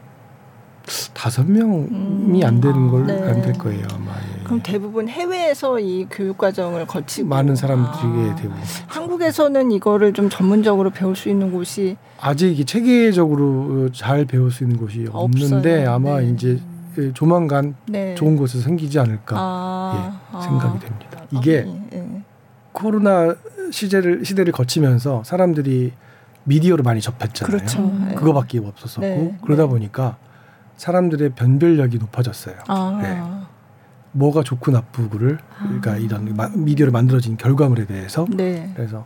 다섯 명이 음. 안 되는 걸 네. 안될 거예요 아마 예. 그럼 대부분 해외에서 이 교육 과정을 거치고 많은 사람들이 아. 되고 한국에서는 이거를 좀 전문적으로 배울 수 있는 곳이 아직 이게 체계적으로 잘 배울 수 있는 곳이 없는데 없어요. 아마 네. 이제 조만간 네. 좋은 곳에서 생기지 않을까 아, 예, 아. 생각이 됩니다. 이게 아, 예. 코로나 시대를 시대를 거치면서 사람들이 미디어로 많이 접했잖아요. 그렇죠. 음, 예. 그거밖에 없었었고 네, 그러다 네. 보니까 사람들의 변별력이 높아졌어요. 아, 네. 뭐가 좋고 나쁘고를 그러니까 이런 마- 미디어로 만들어진 결과물에 대해서 네. 그래서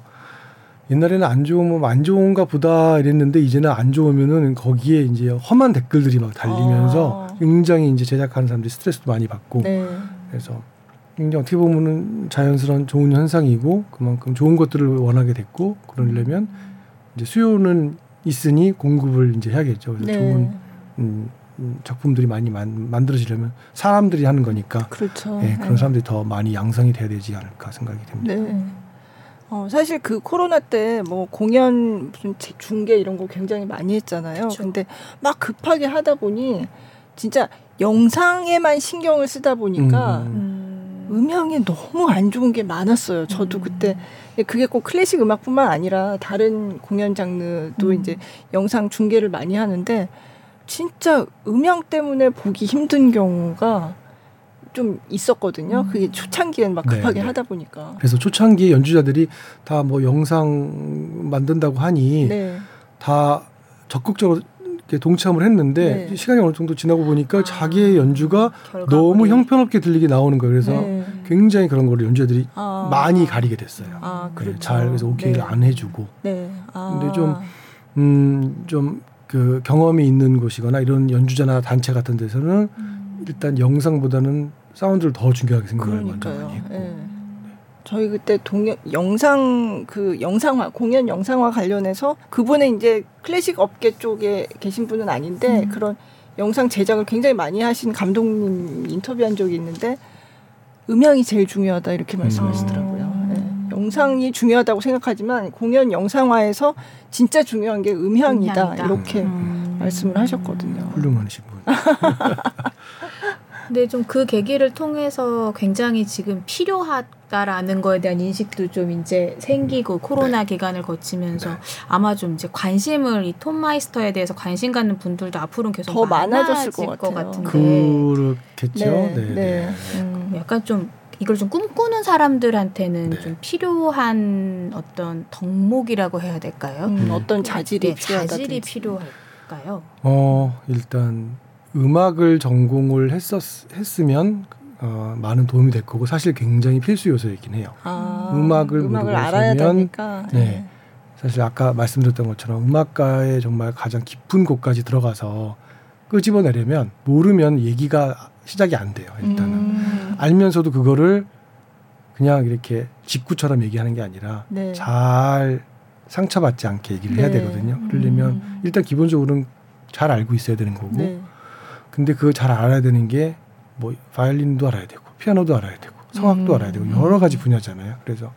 옛날에는 안 좋으면 안 좋은가 보다 이랬는데 이제는 안 좋으면은 거기에 이제 험한 댓글들이 막 달리면서 아. 굉장히 이제 제작하는 사람들이 스트레스도 많이 받고 네. 그래서 굉장히 어떻게 보면은 자연스러운 좋은 현상이고 그만큼 좋은 것들을 원하게 됐고 그러려면 이제 수요는 있으니 공급을 이제 해야겠죠. 그래서 네. 좋은 음, 음, 작품들이 많이 만, 만들어지려면 사람들이 하는 거니까 그렇죠. 예, 그런 사람들이 더 많이 양성이 돼야 되지 않을까 생각이 됩니다. 네. 어, 사실 그 코로나 때 뭐 공연 무슨 제- 중계 이런 거 굉장히 많이 했잖아요. 그쵸. 근데 막 급하게 하다 보니 진짜 영상에만 신경을 쓰다 보니까 음. 음. 향이 너무 안 좋은 게 많았어요. 저도 음. 그때 그게 꼭 클래식 음악뿐만 아니라 다른 공연 장르도 음. 이제 영상 중계를 많이 하는데 진짜 음향 때문에 보기 힘든 경우가 좀 있었거든요. 음. 그게 초창기엔 막 네, 급하게 네. 하다 보니까. 그래서 초창기에 연주자들이 다 뭐 영상 만든다고 하니 네. 다 적극적으로 동참을 했는데 네. 시간이 어느 정도 지나고 보니까 아, 자기의 연주가. 너무 형편없게 들리게 나오는 거예요. 그래서 네. 굉장히 그런 거를 연주자들이 아. 많이 가리게 됐어요. 아, 네, 그렇죠. 잘 그래서 오케이를 네. 안 해주고 네. 아. 근데 좀 음, 좀 그 경험이 있는 곳이거나 이런 연주자나 단체 같은 데서는 일단 영상보다는 사운드를 더 중요하게 그러니까요. 많이 했고 예. 저희 그때 동영 영상 그 영상화 공연 영상화 관련해서 그분의 이제 클래식 업계 쪽에 계신 분은 아닌데 그런 영상 제작을 굉장히 많이 하신 감독님 인터뷰한 적이 있는데 음향이 제일 중요하다 이렇게 말씀하시더라고요. 예. 영상이 중요하다고 생각하지만 공연 영상화에서 진짜 중요한 게 음향이다, 음향이다. 이렇게 음. 말씀을 하셨거든요. 훌륭하신 분. 근데 좀 그 계기를 통해서 굉장히 지금 필요하다라는 거에 대한 인식도 좀 이제 생기고 코로나 기간을 거치면서 아마 좀 이제 관심을 이 톤마이스터에 대해서 관심 갖는 분들도 앞으로는 계속 더 많아졌을 것 것 같아요. 같은데 그렇겠죠. 네. 네. 네. 음. 약간 좀 이걸 좀 꿈꾸는 사람들한테는 네. 좀 필요한 어떤 덕목이라고 해야 될까요? 음, 어떤 자질이 네. 자질이 필요할까요? 어 일단 음악을 전공을 했었 했으면 어, 많은 도움이 될 거고 사실 굉장히 필수 요소이긴 해요. 아, 음악을 음악을 모르고 알아야 있으면, 되니까. 네. 사실 아까 말씀드렸던 것처럼 음악가의 정말 가장 깊은 곳까지 들어가서 끄집어내려면 모르면 얘기가 시작이 안 돼요. 일단은 음, 알면서도 그거를 그냥 이렇게 직구처럼 얘기하는 게 아니라 네. 잘 상처받지 않게 얘기를 해야 네. 되거든요. 그러려면 음. 일단 기본적으로는 잘 알고 있어야 되는 거고 네. 근데 그거 잘 알아야 되는 게 뭐 바이올린도 알아야 되고 피아노도 알아야 되고 성악도 음. 알아야 되고 여러 가지 분야잖아요. 그래서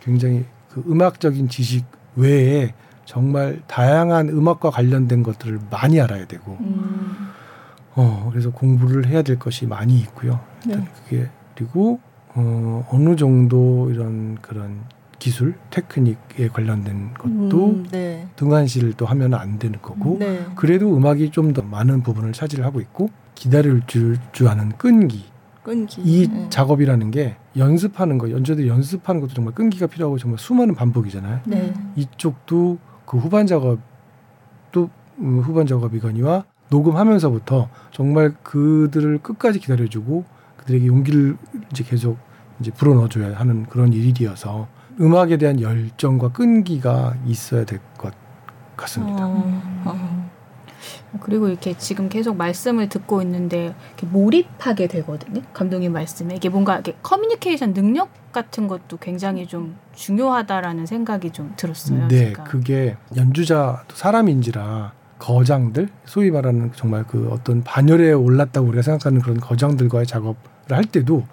굉장히 그 음악적인 지식 외에 정말 다양한 음악과 관련된 것들을 많이 알아야 되고 음, 어 그래서 공부를 해야 될 것이 많이 있고요. 일단 네. 그게 그리고 어 어느 정도 이런 그런 기술 테크닉에 관련된 것도 음, 네. 등한시를 또 하면 안 되는 거고 네. 그래도 음악이 좀 더 많은 부분을 차지를 하고 있고 기다릴 줄, 줄 아는 끈기 끈기. 이 네. 작업이라는 게 연습하는 거 연주들 연습하는 것도 정말 끈기가 필요하고 정말 수많은 반복이잖아요 네. 이쪽도 그 후반 작업도 음, 후반 작업이거니와 녹음하면서부터 정말 그들을 끝까지 기다려주고 그들에게 용기를 이제 계속 이제 불어넣어줘야 하는 그런 일이어서 음악에 대한 열정과 끈기가 있어야 될 것 같습니다. 어, 어. 그리고 이렇게 지금 계속 말씀을 듣고 있는데 이렇게 몰입하게 되거든요. 감독님 말씀에 이게 뭔가 이렇게 커뮤니케이션 능력 같은 것도 굉장히 좀 중요하다라는 생각이 좀 들었어요. 네, 제가. 그게 연주자 사람인지라 거장들 소위 말하는 정말 그 어떤 반열에 올랐다고 우리가 생각하는 그런 거장들과의 작업을 할 때도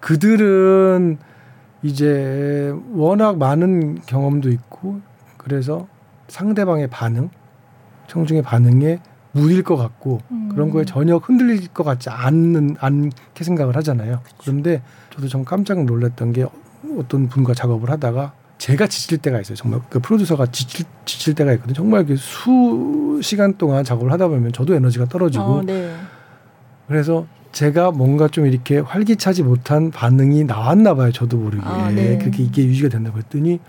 그들은 이제 워낙 많은 경험도 있고 그래서 상대방의 반응, 청중의 반응에 무딜 것 같고 그런 거에 전혀 흔들릴 것 같지 않는 않게 생각을 하잖아요. 그런데 저도 좀 깜짝 놀랐던 게 어떤 분과 작업을 하다가 제가 지칠 때가 있어요. 정말 그 프로듀서가 지칠, 지칠 때가 있거든요. 정말 수 시간 동안 작업을 하다 보면 저도 에너지가 떨어지고 어, 네. 그래서 제가 뭔가 좀 이렇게 활기차지 못한 반응이 나왔나 봐요. 저도 모르게 아, 네. 그렇게 이게 유지가 된다고 했더니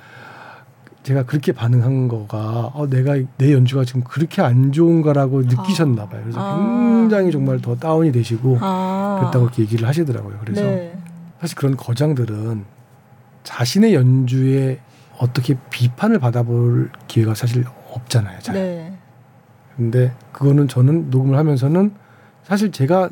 제가 그렇게 반응한 거가 어, 내가 내 연주가 지금 그렇게 안 좋은가라고 느끼셨나 봐요. 그래서 아. 굉장히 정말 더 다운이 되시고 아. 그랬다고 이렇게 얘기를 하시더라고요. 그래서 네. 사실 그런 거장들은 자신의 연주에 어떻게 비판을 받아볼 기회가 사실 없잖아요. 잘. 네. 근데 그거는 저는 녹음을 하면서는 사실 제가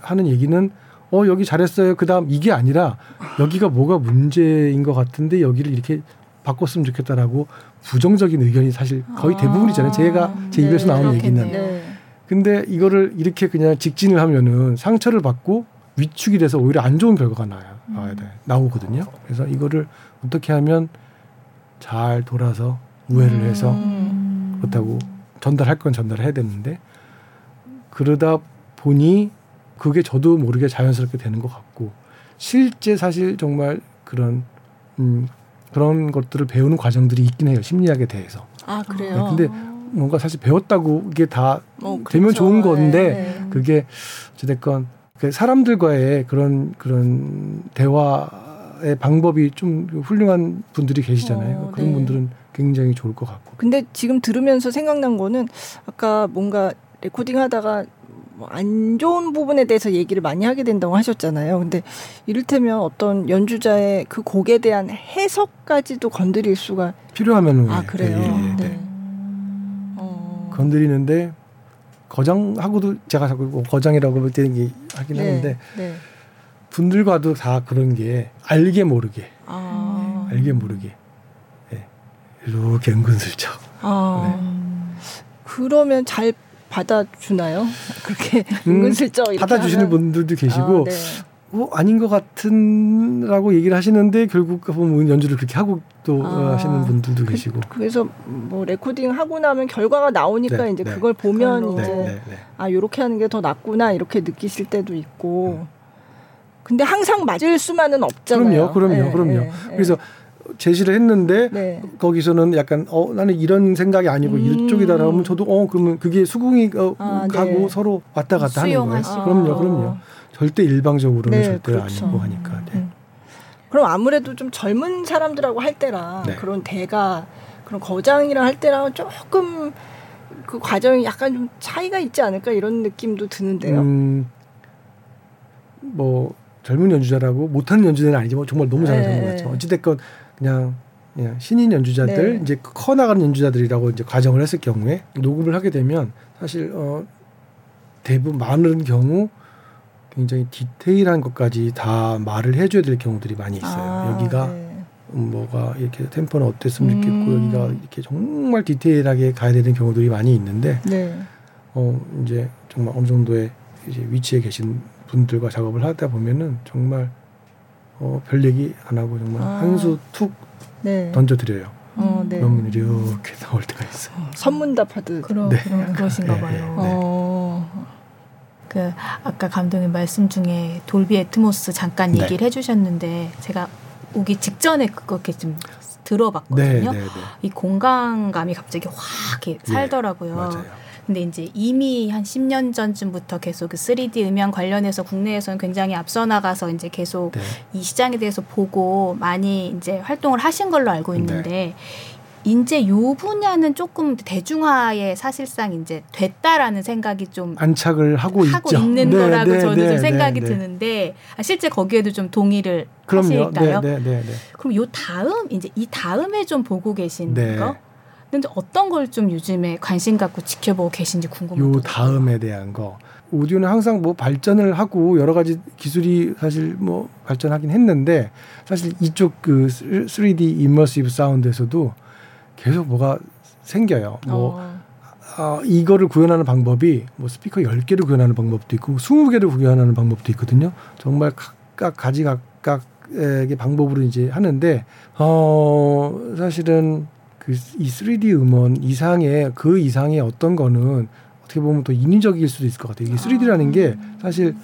하는 얘기는 어 여기 잘했어요. 그다음 이게 아니라 여기가 뭐가 문제인 것 같은데 여기를 이렇게 바꿨으면 좋겠다라고 부정적인 의견이 사실 거의 대부분이잖아요. 제가 제 네, 입에서 나오는 그렇겠네요. 얘기는. 네. 근데 이거를 이렇게 그냥 직진을 하면은 상처를 받고 위축이 돼서 오히려 안 좋은 결과가 나요. 나와야 돼. 나오거든요. 그래서 이거를 어떻게 하면 잘 돌아서 우회를 해서 음. 그렇다고 전달할 건 전달해야 되는데 그러다 보니 그게 저도 모르게 자연스럽게 되는 것 같고 실제 사실 정말 그런 음 그런 것들을 배우는 과정들이 있긴 해요 심리학에 대해서 아 그래요. 네, 근데 뭔가 사실 배웠다고 이게 다뭐 되면 그렇죠. 좋은 건데 네, 네. 그게 어쨌건 그 사람들과의 그런 그런 대화의 방법이 좀 훌륭한 분들이 계시잖아요. 어, 그런 네. 분들은 굉장히 좋을 것 같고. 근데 지금 들으면서 생각난 거는 아까 뭔가 레코딩 하다가 뭐 안 좋은 부분에 대해서 얘기를 많이 하게 된다고 하셨잖아요. 근데 이를테면 어떤 연주자의 그 곡에 대한 해석까지도 건드릴 수가 필요하면은 아 예, 그래요. 예, 예, 네. 네. 어. 건드리는데 거장하고도 제가 자꾸 뭐 거장이라고 볼 때는 하긴 하는데 네. 분들과도 다 그런 게 알게 모르게 아. 알게 모르게 예. 이렇게 은근슬쩍 아. 음. 그러면 잘 받아주나요? 그렇게 음, 은근슬쩍 받아주시는 하면? 분들도 계시고 아, 네. 어, 아닌 것 같은라고 얘기를 하시는데 결국 보면 연주를 그렇게 하고 또 아. 하시는 분들도 계시고 그래서 뭐 레코딩 하고 나면 결과가 나오니까 네, 이제 네. 그걸 보면. 네, 이제 네, 네. 아 요렇게 하는 게 더 낫구나 이렇게 느끼실 때도 있고 근데 항상 맞을 수만은 없잖아요. 그럼요, 그럼요, 예, 그럼요. 그래서 제시를 했는데 네. 거기서는 약간 어 나는 이런 생각이 아니고 음. 이쪽이다라고 하면 저도 어 그러면 그게 수긍이 어, 아, 가고 네. 서로 왔다 갔다 하는 거예요. 그럼요, 그럼요. 절대 일방적으로는 네, 절대 그렇죠. 아니고 하니까. 네. 음. 그럼 아무래도 좀 젊은 사람들하고 할 때랑 네. 그런 대가 그런 거장이랑 할 때랑 조금 그 과정이 약간 좀 차이가 있지 않을까 이런 느낌도 드는데요. 음, 뭐 젊은 연주자라고 못하는 연주자는 아니지만 정말 너무 잘하는 네, 것 같죠. 네. 어찌됐건 그냥 그냥 신인 연주자들 네. 이제 커 나가는 연주자들이라고 이제 과정을 했을 경우에 녹음을 하게 되면 사실 어 대부분 많은 경우 굉장히 디테일한 것까지 다 말을 해줘야 될 경우들이 많이 있어요. 아, 여기가 네. 음, 뭐가 이렇게 템포는 어땠으면 좋겠고 음. 여기가 이렇게 정말 디테일하게 가야 되는 경우들이 많이 있는데 네. 어 이제 정말 어느 정도의 이제 위치에 계신 분들과 작업을 하다 보면은 정말 어 별 얘기 안 하고 정말 아. 한수 툭 네. 던져드려요. 어, 네. 그러면 이렇게 나올 때가 있어요. 선문답하듯. 그러, 네. 그러, 그러신가 네, 봐요. 네. 어. 그 아까 감독님 말씀 중에 돌비 애트모스 잠깐 네. 얘기를 해주셨는데 제가 오기 직전에 그렇게 좀 네, 들어봤거든요. 네, 네. 이 공간감이 갑자기 확 예, 살더라고요. 근데 이제 이미 한 10년 전쯤부터 계속 그 3D 음향 관련해서 국내에서는 굉장히 앞서 나가서 이제 계속 네. 이 시장에 대해서 보고 많이 이제 활동을 하신 걸로 알고 네. 있는데 이제 요 분야는 조금 대중화에 사실상 이제 됐다라는 생각이 좀 안착을 하고, 하고 있죠. 있는 네, 거라고 네, 저는 네, 좀 생각이 네, 네. 드는데 아, 실제 거기에도 좀 동의를 그럼요. 하실까요? 네, 네, 네, 네. 그럼 요 다음 이제 이 다음에 좀 보고 계신 네. 거? 근데 어떤 걸 좀 요즘에 관심 갖고 지켜보고 계신지 요 궁금해요. 다음에 대한 거. 오디오는 항상 뭐 발전을 하고 여러 가지 기술이 사실 뭐 발전하긴 했는데 사실 이쪽 그 3D 임머시브 사운드에서도 계속 뭐가 생겨요. 뭐 어. 아, 이거를 구현하는 방법이 뭐 스피커 10개를 구현하는 방법도 있고 20개를 구현하는 방법도 있거든요. 정말 각각 가지각각의 방법으로 이제 하는데 어 사실은 그 이 3D 음원 이상의 그 이상의 어떤 거는 어떻게 보면 더 인위적일 수도 있을 것 같아요. 이게 3D라는 게 사실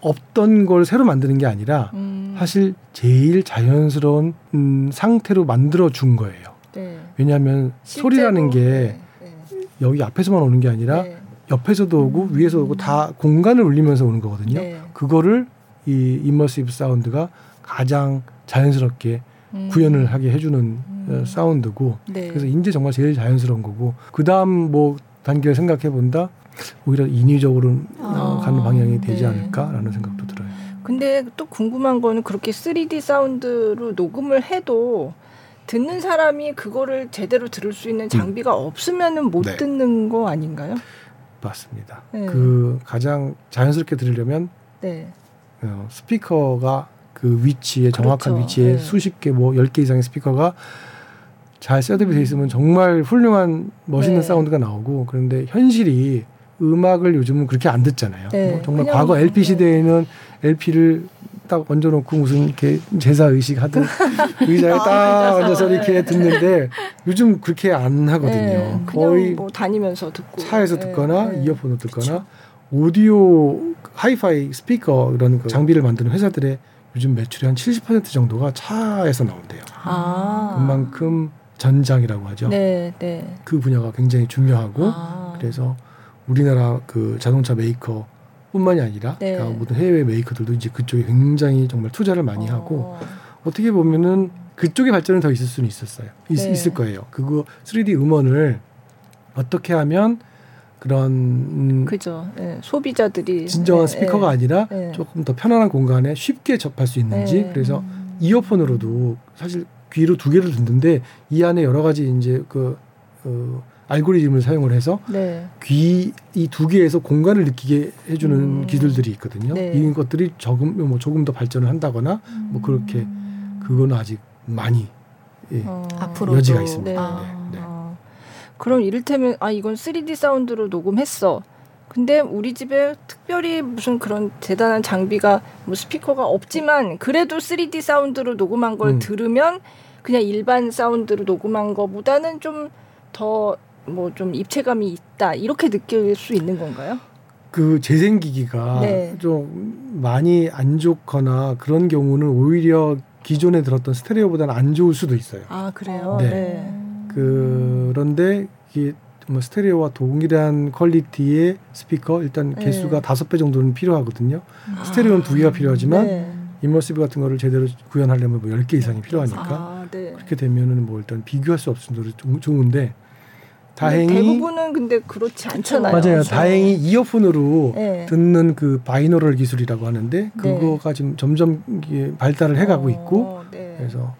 없던 걸 새로 만드는 게 아니라 음. 사실 제일 자연스러운 음, 상태로 만들어 준 거예요. 네. 왜냐하면 실제로, 소리라는 게 네, 네. 여기 앞에서만 오는 게 아니라 네. 옆에서도 오고 위에서 오고 다 공간을 울리면서 오는 거거든요. 네. 그거를 이 임머시브 사운드가 가장 자연스럽게 음. 구현을 하게 해주는 어, 사운드고 네. 그래서 이제 정말 제일 자연스러운 거고 그 다음 뭐 단계를 생각해 본다 오히려 인위적으로 어, 아, 가는 방향이 되지 네. 않을까라는 생각도 들어요. 근데 또 궁금한 거는 그렇게 3D 사운드로 녹음을 해도 듣는 사람이 그거를 제대로 들을 수 있는 장비가 없으면은 못 음. 네. 듣는 거 아닌가요? 맞습니다. 네. 그 가장 자연스럽게 들으려면 네. 어, 스피커가 그 위치에 정확한 그렇죠. 위치에 네. 수십 개 뭐 열 개 이상의 스피커가 잘 set up이 돼 있으면 정말 훌륭한 멋있는 네. 사운드가 나오고 그런데 현실이 음악을 요즘은 그렇게 안 듣잖아요. 네. 뭐 정말 과거 뭐, LP 네. 시대에는 LP를 딱 얹어놓고 무슨 이렇게 제사 의식 하듯 의자에 아, 딱 앉아서. 앉아서 이렇게 네. 듣는데 요즘 그렇게 안 하거든요. 네. 거의 뭐 다니면서 듣고 차에서 네. 듣거나 네. 이어폰으로 듣거나 오디오 하이파이 스피커 이런 그 장비를 만드는 회사들의 요즘 매출의 한 70% 정도가 차에서 나온대요. 아. 그만큼 전장이라고 하죠. 네, 네. 그 분야가 굉장히 중요하고 아. 그래서 우리나라 그 자동차 메이커 뿐만이 아니라 네. 그러니까 모든 해외 메이커들도 이제 그쪽에 굉장히 정말 투자를 많이 하고 어. 어떻게 보면은 그쪽의 발전은 더 있을 수는 있었어요. 있, 네. 있을 거예요. 그거 3D 음원을 어떻게 하면 그런 음, 그죠. 네. 소비자들이 진정한 네, 스피커가 네. 아니라 네. 조금 더 편안한 공간에 쉽게 접할 수 있는지 네. 그래서 이어폰으로도 사실 귀로 두 개를 듣는데 이 안에 여러 가지 이제 그 어, 알고리즘을 사용을 해서 네. 귀이 두 개에서 공간을 느끼게 해주는 음. 기술들이 있거든요. 네. 이런 것들이 조금 뭐 조금 더 발전을 한다거나 뭐 그렇게 그거는 아직 많이 예. 어. 여지가 있습니다. 네. 아. 네, 네. 어. 그럼 이를테면 아 이건 3D 사운드로 녹음했어. 근데 우리 집에 특별히 무슨 그런 대단한 장비가 뭐 스피커가 없지만 그래도 3D 사운드로 녹음한 걸 음. 들으면 그냥 일반 사운드로 녹음한 거보다는 좀 더 뭐 좀 입체감이 있다 이렇게 느낄 수 있는 건가요? 그 재생기기가 네. 좀 많이 안 좋거나 그런 경우는 오히려 기존에 들었던 스테레오보다는 안 좋을 수도 있어요. 아 그래요. 네. 네. 그 런데 이게 뭐 스테레오와 동일한 퀄리티의 스피커 일단 네. 개수가 다섯 배 정도는 필요하거든요. 스테레오는 두 개가 필요하지만 네. 이머시브 같은 거를 제대로 구현하려면 뭐 10개 이상이 필요하니까 아, 네. 그렇게 되면은 뭐 일단 비교할 수 없을 정도로 좀 좋은데 다행히 대부분은 근데 그렇지 않잖아요. 맞아요. 그렇죠. 다행히 이어폰으로 네. 듣는 그 binaural 기술이라고 하는데 그거가 지금 점점 발달을 해가고 있고 어, 네. 그래서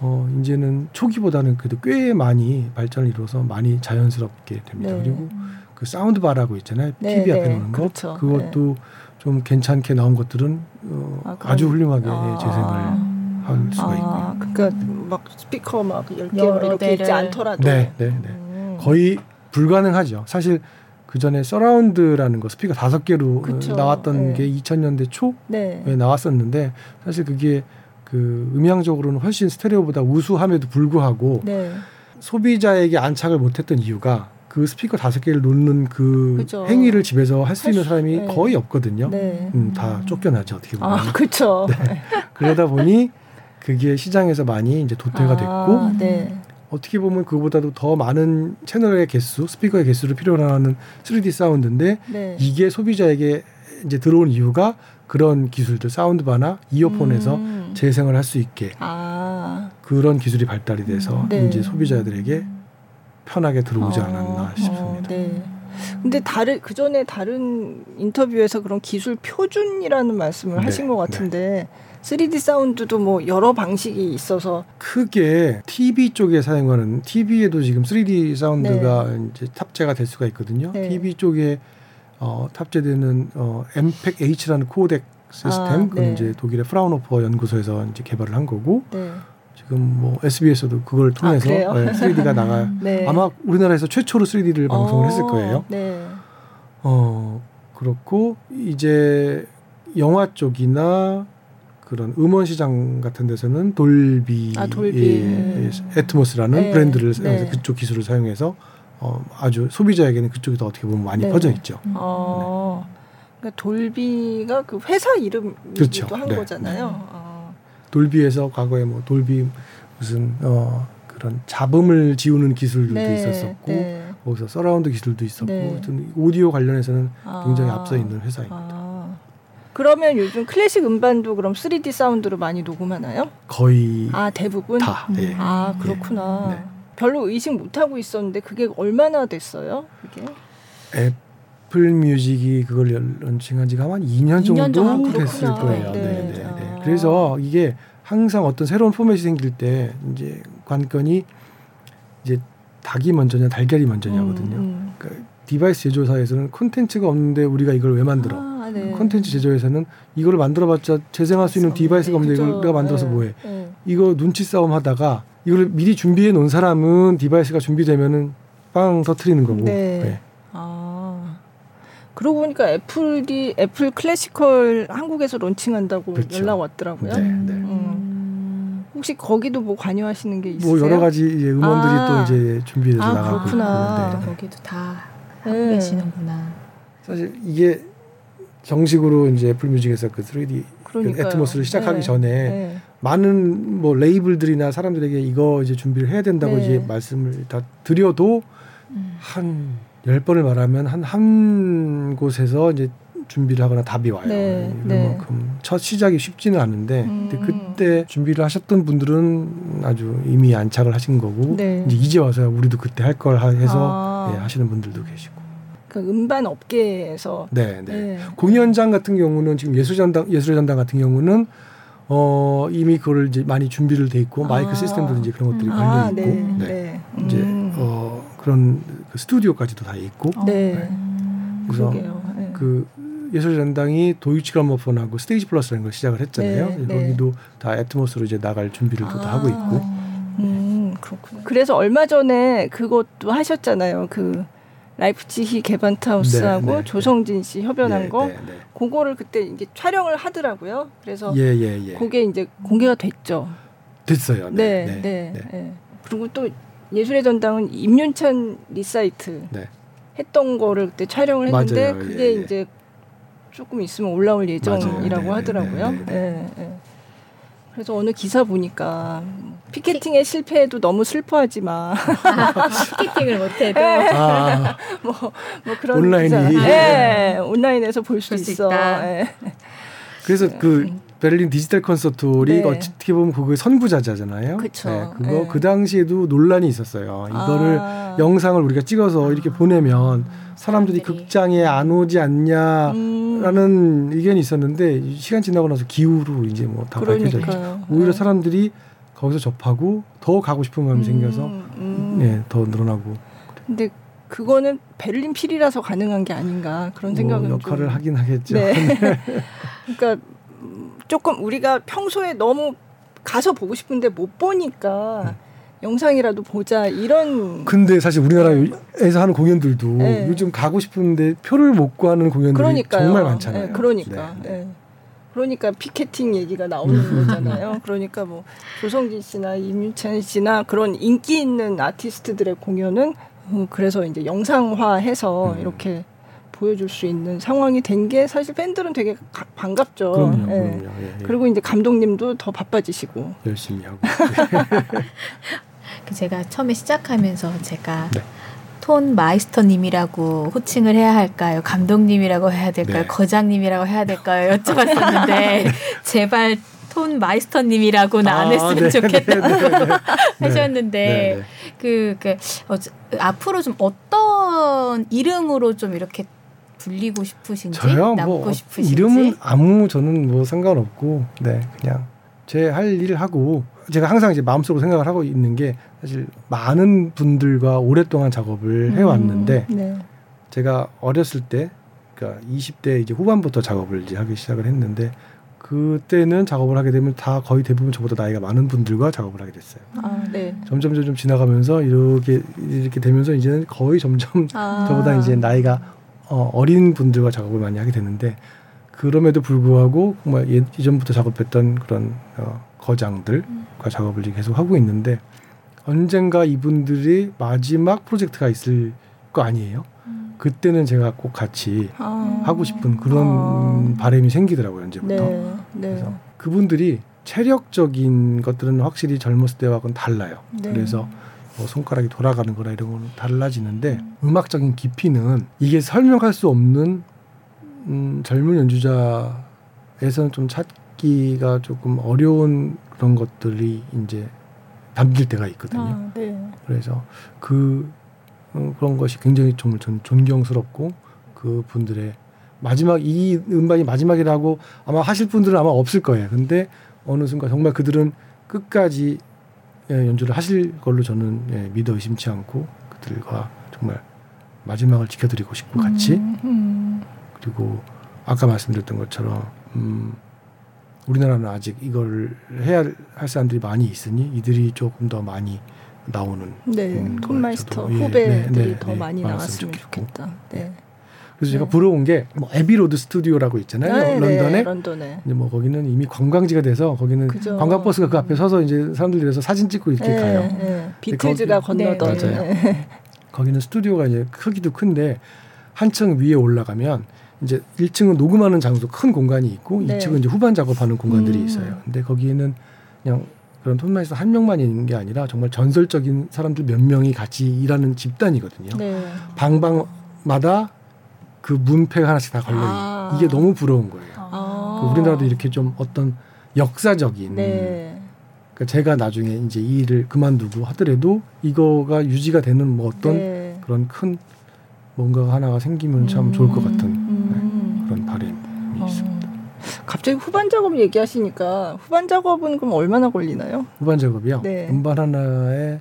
어 이제는 초기보다는 그래도 꽤 많이 발전을 이루어서 많이 자연스럽게 됩니다. 네. 그리고 그 sound bar라고 있잖아요. 네, TV 앞에 네. 놓는 거 그렇죠. 그것도 좀 괜찮게 나온 것들은 어, 아, 아, 주 훌륭하게 아. 재생을 할 수가 있고요. 아, 그러니까 막 스피커 막 10개 여러 이렇게 있지. 않더라도 네, 네, 네. 음. 거의 불가능하죠. 사실 그 전에 surround라는 거 스피커 다섯 개로 그쵸. 나왔던 네. 게 2000년대 초에 네. 나왔었는데 사실 그게 그 음향적으로는 훨씬 스테레오보다 우수함에도 불구하고 네. 소비자에게 안착을 못했던 이유가 그 스피커 다섯 개를 놓는 그 그죠. 행위를 집에서 할수할 있는 수- 사람이 네. 거의 없거든요. 네. 음, 다 쫓겨나죠 어떻게 보면. 아, 그렇죠. 그러다 보니 그게 시장에서 많이 이제 도태가 됐고 네. 어떻게 보면 그보다도 더 많은 채널의 개수, 스피커의 개수를 필요로 하는 3D 사운드인데 네. 이게 소비자에게 이제 들어온 이유가 그런 기술들 사운드바나 이어폰에서 음. 재생을 할 수 있게 아. 그런 기술이 발달이 돼서 네. 이제 소비자들에게 편하게 들어오지 어, 않았나 싶습니다. 어, 네. 근데 다른 그 전에 다른 인터뷰에서 그런 기술 표준이라는 말씀을 네, 하신 것 같은데 3D 사운드도 뭐 여러 방식이 있어서 크게 TV 쪽에 사용하는 TV에도 지금 3D 사운드가 이제 탑재가 될 수가 있거든요. 네. TV 쪽에 어, 탑재되는 어, MPEG H라는 코덱 시스템 아, 그건 네. 이제 독일의 프라운호퍼 연구소에서 이제 개발을 한 거고 네. 지금 뭐 SBS도 그걸 통해서 그래요? 네, 3D가 나가 네. 아마 우리나라에서 최초로 3D를 방송을 어, 했을 거예요. 네. 어 그렇고 이제 영화 쪽이나 그런 음원 시장 같은 데서는 돌비, 아, 돌비. 예, 예, 애트모스라는 네. 브랜드를 사용해서 네. 그쪽 기술을 사용해서 어, 아주 소비자에게는 그쪽이 더 어떻게 보면 많이 네. 퍼져 있죠. 어. 그러니까 돌비가 그 회사 이름이기도 그렇죠. 한 네. 거잖아요. 어. 돌비에서 과거에 뭐 돌비 무슨 어, 그런 잡음을 지우는 기술도 네, 있었었고 네. 거기서 서라운드 기술도 있었고 네. 오디오 관련해서는 굉장히 아. 앞서 있는 회사입니다. 아. 그러면 요즘 클래식 음반도 그럼 3D 사운드로 많이 녹음하나요? 거의 아 대부분. 다. 예. 아 그렇구나. 네. 별로 의식 못 하고 있었는데 그게 얼마나 됐어요? 그게? 애플 뮤직이 그걸 런칭한 지가 한 2년 2년 정도 정도 됐을. 거예요. 네. 네, 네, 네. 아. 그래서 이게 항상 어떤 새로운 포맷이 생길 때 이제 관건이 이제 닭이 먼저냐 달걀이 먼저냐거든요. 음, 그러니까 디바이스 제조사에서는 콘텐츠가 없는데 우리가 이걸 왜 만들어? 아, 네. 콘텐츠 제조에서는 이거를 만들어봤자 재생할 수 있는 디바이스가 없는데 이걸 그죠. 내가 만들어서 네. 뭐해? 네. 이거 눈치 싸움 하다가 이걸 미리 준비해 놓은 사람은 디바이스가 준비되면은 빵 터트리는 거고. 네. 네. 아. 그러고 보니까 애플이 애플 클래시컬 한국에서 론칭한다고 그렇죠. 연락 왔더라고요. 네, 네. 음. 혹시 거기도 뭐 관여하시는 게 있으세요? 뭐 여러 가지 이제 음원들이 아. 또 이제 준비돼서 아, 나가고 그렇구나. 네. 거기도 다 네. 하고 계시는구나. 사실 이게 정식으로 이제 애플 뮤직에서 그 3D 그. 애트모스를 시작하기 네. 전에 네. 많은 뭐 레이블들이나 사람들에게 이거 이제 준비를 해야 된다고 네. 이제 말씀을 다 드려도 음. 한 열 번을 말하면 한 한 곳에서 이제 준비를 하거나 답이 와요. 네, 네. 그만큼 첫 시작이 쉽지는 않은데 음. 근데 그때 준비를 하셨던 분들은 아주 이미 안착을 하신 거고 네. 이제 이제 와서 우리도 그때 할 걸 해서 아. 예, 하시는 분들도 계시고. 그 음반 업계에서 네, 네. 네. 공연장 같은 경우는 지금 예술전당 예술전당 같은 경우는 어 이미 그걸 이제 많이 준비를 돼 있고 마이크 아. 시스템도 이제 그런 것들이 음. 걸려 아, 있고 네. 네. 네. 이제 음. 어 그런 그 스튜디오까지도 다 있고 네. 그래서 그러게요. 네. 그 예술전당이 도이치 그라모폰하고 스테이지 플러스라는 걸 시작을 했잖아요. 네, 네. 다 애트모스로 이제 나갈 준비를 또다 아. 하고 있고 음, 그렇구나. 그래서 얼마 전에 그것도 하셨잖아요. 그 라이프치히 게반트하우스하고 네, 네, 조성진 씨 협연한 네, 거. 네, 네. 그거를 그때 이제 촬영을 하더라고요. 그래서 예, 예, 예. 그게 이제 공개가 됐죠. 됐어요. 네, 네, 네, 네. 네. 그리고 또 예술의 전당은 임윤찬 리사이틀 네. 했던 거를 그때 촬영을 했는데 맞아요. 그게 예, 예. 이제 조금 있으면 올라올 예정이라고. 네, 하더라고요. 네, 네, 네, 네. 그래서 어느 기사 보니까 피켓팅에 실패해도 너무 슬퍼하지만 피켓팅을 못해도 아, 뭐, 뭐 그런 온라인이. 네, 온라인에서 볼 수 있어. 네. 그래서 그 베를린 디지털 컨서토리 네. 어떻게 보면 그거의 선구자잖아요. 그쵸. 그거 네. 그 당시에도 논란이 있었어요. 이거를 아. 영상을 우리가 찍어서 이렇게 보내면 사람들이 사람들이. 극장에 안 오지 않냐라는 음, 의견이 있었는데 시간 지나고 나서 기후로 이제 뭐다 밝혀졌죠. 그러니까요. 오히려 네. 사람들이 거기서 접하고 더 가고 싶은 마음이 생겨서 음, 음. 예, 더 늘어나고 근데 그거는 베를린 필이라서 가능한 게 아닌가 그런 뭐 생각은 역할을 좀. 하긴 하겠죠. 네. 그러니까 음, 조금 우리가 평소에 너무 가서 보고 싶은데 못 보니까 영상이라도 보자 이런 근데 사실 우리나라에서 하는 공연들도 네. 요즘 가고 싶은데 표를 못 구하는 공연들이 그러니까요. 정말 많잖아요. 네, 그러니까. 네, 네. 네. 그러니까 피켓팅 얘기가 나오는 거잖아요. 그러니까 뭐 조성진 씨나 임윤찬 씨나 그런 인기 있는 아티스트들의 공연은 음, 그래서 이제 영상화해서 음. 이렇게 보여줄 수 있는 상황이 된 게 사실 팬들은 되게 가- 반갑죠. 그럼요, 예. 그럼요. 예, 예. 그리고 이제 감독님도 더 바빠지시고. 열심히 하고. 그 제가 처음에 시작하면서 제가 네. 톤 마이스터님이라고 호칭을 해야 할까요? 감독님이라고 해야 될까요? 네. 거장님이라고 해야 될까요? 여쭤봤었는데 제발 톤 마이스터님이라고는 안 아, 했으면 네, 좋겠다 네, 네, 네. 하셨는데 네, 네. 그, 그 어, 앞으로 좀 어떤 이름으로 좀 이렇게 불리고 싶으신지 저요 남고 뭐 싶으신지 이름은 아무 저는 뭐 상관없고 네 그냥 제 할 일을 하고 제가 항상 이제 마음속으로 생각을 하고 있는 게 사실 많은 분들과 오랫동안 작업을 해왔는데 음, 네. 제가 어렸을 때 그러니까 20대 이제 후반부터 작업을 이제 하기 시작을 했는데 그때는 작업을 하게 되면 다 거의 대부분 저보다 나이가 많은 분들과 작업을 하게 됐어요. 아, 네. 점점 점점 지나가면서 이렇게 이렇게 되면서 이제는 거의 점점 아. 저보다 이제 나이가 어, 어린 분들과 작업을 많이 하게 되는데 그럼에도 불구하고 정말 예, 이전부터 작업했던 그런 어, 거장들과 작업을 이제 계속 하고 있는데 언젠가 이분들이 마지막 프로젝트가 있을 거 아니에요. 그때는 제가 꼭 같이 아. 하고 싶은 그런 아. 바람이 생기더라고요 언제부터. 네. 네. 그래서 그분들이 체력적인 것들은 확실히 젊었을 때와는 달라요. 네. 그래서 뭐 손가락이 돌아가는 거나 이런 거는 달라지는데 음. 악적인 깊이는 이게 설명할 수 없는 음, 젊은 연주자에서는 좀 찾기가 조금 어려운 그런 것들이 이제 담길 때가 있거든요. 아, 네. 그래서 그 어, 그런 것이 굉장히 정말 전 존경스럽고 그 분들의 마지막 이 음반이 마지막이라고 아마 하실 분들은 아마 없을 거예요. 근데 어느 순간 정말 그들은 끝까지 예, 연주를 하실 걸로 저는 예, 믿어 의심치 않고 그들과 정말 마지막을 지켜드리고 싶고 같이 음, 음. 그리고 아까 말씀드렸던 것처럼 음, 우리나라는 아직 이걸 해야 할 사람들이 많이 있으니 이들이 조금 더 많이 나오는 네. 음, 톤마이스터 예, 후배들이 네, 네, 더 네, 많이 나왔으면. 좋겠다. 네. 그래서 제가 네. 부러운 게 뭐 애비 로드 스튜디오라고 있잖아요 네, 네, 런던에 런던에. 근데 뭐 거기는 이미 관광지가 돼서 거기는 그죠. 관광 버스가 그 앞에 서서 이제 사람들이 그래서 사진 찍고 이렇게 네, 가요. 네. 비틀즈가 건너던. 네, 맞아요. 네. 거기는 스튜디오가 이제 크기도 큰데 한 층 위에 올라가면 이제 1층은 녹음하는 장소 큰 공간이 있고 네. 2층은 이제 후반 작업하는 공간들이 음. 있어요. 근데 거기에는 그냥 그런 톤마이스터 한 명만 있는 게 아니라 정말 전설적인 사람들 몇 명이 같이 일하는 집단이거든요. 네. 방방마다 그 문패가 하나씩 다 걸려 아. 이게 너무 부러운 거예요. 아. 그 우리나라도 이렇게 좀 어떤 역사적인 네. 그러니까 제가 나중에 이제 이 일을 그만두고 하더라도 이거가 유지가 되는 뭐 어떤 네. 그런 큰 뭔가 하나가 생기면 참 좋을 것 같은 음. 그런 바람이 어. 있습니다. 갑자기 후반 작업 얘기하시니까 후반 작업은 그럼 얼마나 걸리나요? 후반 작업이요. 네. 음반 하나에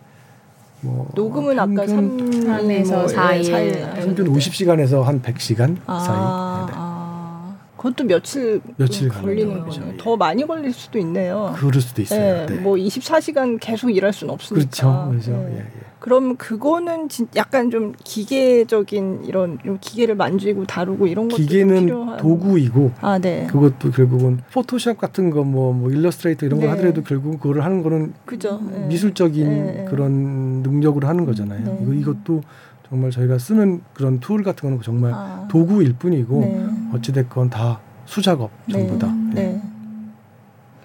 뭐 녹음은 아까 평균 3 삼에서 사일. 평균 50시간에서 한 100시간 아, 사이. 네, 네. 아, 그것도 며칠 며칠 걸리는 거죠. 거죠. 더 많이 걸릴 수도 있네요. 그럴 수도 있어요. 네, 네. 뭐 24시간 계속 일할 수는 없으니까. 그렇죠. 그렇죠. 네. 예, 예. 그럼 그거는 진 약간 좀 기계적인 이런 좀 기계를 만지고 다루고 이런 것도 좀 기계는 필요한. 도구이고 아, 네. 그것도 결국은 포토샵 같은 거 뭐 뭐 일러스트레이터 이런 거 네. 하더라도 결국 그거를 하는 거는 그죠. 네. 미술적인 네. 그런 능력으로 하는 거잖아요. 네. 이거 이것도 정말 저희가 쓰는 그런 툴 같은 거는 정말 아, 도구일 뿐이고 네. 어찌 됐건 다 수작업 전부 네. 다.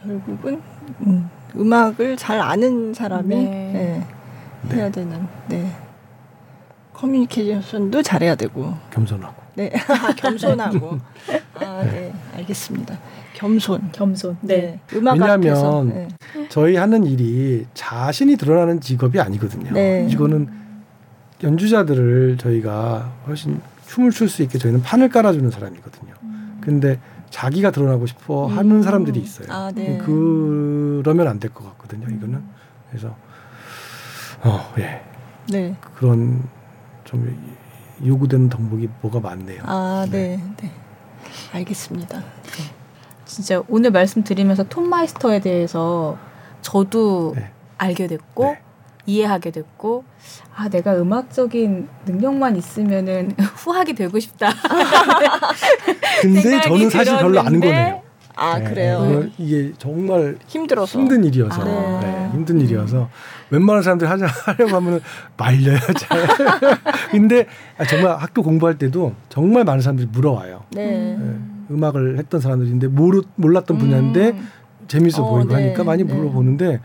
결국은 음, 음악을 잘 아는 사람이 네. 네. 해야 되는. 네. 커뮤니케이션도 잘해야 되고. 겸손하고. 네. 아, 겸손하고. 아, 네. 알겠습니다. 겸손. 겸손. 네. 음악 왜냐하면 앞에서. 네. 저희 하는 일이 자신이 드러나는 직업이 아니거든요. 네. 이거는 연주자들을 저희가 훨씬 춤을 출 수 있게 저희는 판을 깔아주는 사람이거든요. 근데 자기가 드러나고 싶어 하는 음. 사람들이 있어요. 아, 네. 그러면 안 될 것 같거든요. 이거는 그래서 어, 예. 네. 그런 좀 요구되는 덕목이 뭐가 많네요. 아, 네. 네. 알겠습니다. 진짜 오늘 말씀드리면서 톤 마이스터에 대해서 저도 네. 알게 됐고 네. 이해하게 됐고 아 내가 음악적인 능력만 있으면은 후학이 되고 싶다. 근데 저는 사실 별로 안 들었는데 거네요. 아, 네, 그래요. 이거- 이게 정말 힘들어서. 힘든 일이어서 아. 네, 힘든 일이어서 웬만한 사람들이 하자 하려고 하면은 말려야 잘. 근데 아, 정말 학교 공부할 때도 정말 많은 사람들이 물어와요. 네. 네, 음악을 했던 사람들인데 모르, 몰랐던 분야인데 음. 재밌어 어, 보이고 네, 하니까 많이 네. 물어보는데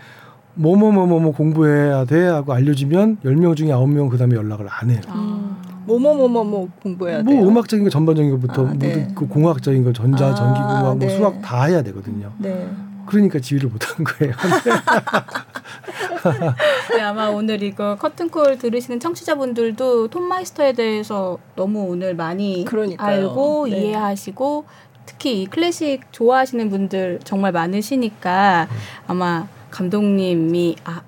뭐뭐뭐뭐뭐 공부해야 돼 하고 알려주면 10명 중에 9명 그다음에 연락을 안 해요. 아. 뭐뭐뭐뭐뭐 공부해야 뭐 돼요. 음악적인 거 전반적인 것부터 아, 네. 모든 그 공학적인 거 전자 아, 전기공학 뭐 네. 수학 다 해야 되거든요. 네. 그러니까 지휘를 못한 거예요. 네, 아마 오늘 이거 커튼콜 들으시는 청취자분들도 톤 마이스터에 대해서 너무 오늘 많이 그러니까요. 알고 네. 이해하시고 특히 이 클래식 좋아하시는 분들 정말 많으시니까 아마 감독님이 아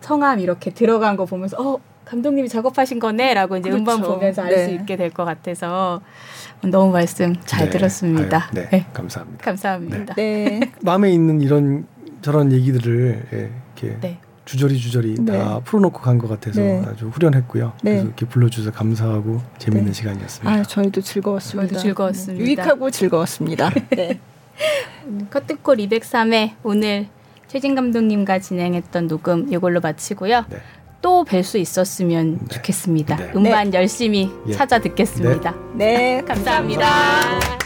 성함 이렇게 들어간 거 보면서 어 감독님이 작업하신 거네라고 이제 음반 그렇죠. 보면서 알수 네. 있게 될 것 같아서 너무 말씀 잘 네. 들었습니다. 아유, 네, 네. 감사합니다. 감사합니다. 네. 마음에 있는 이런 저런 얘기들을 예, 이렇게 네. 주저리 주저리 네. 다 풀어놓고 간 것 같아서 네. 아주 후련했고요. 네. 그래서 이렇게 불러주셔서 감사하고 재밌는 네. 시간이었습니다. 아, 저희도 즐거웠습니다. 저희도 즐거웠습니다. 네. 유익하고 즐거웠습니다. 네. 커튼콜 203회 오늘 최진 감독님과 진행했던 녹음 이걸로 마치고요. 네. 또뵐 수 있었으면 네. 좋겠습니다. 네. 음반 열심히 예. 찾아 듣겠습니다. 네. 감사합니다.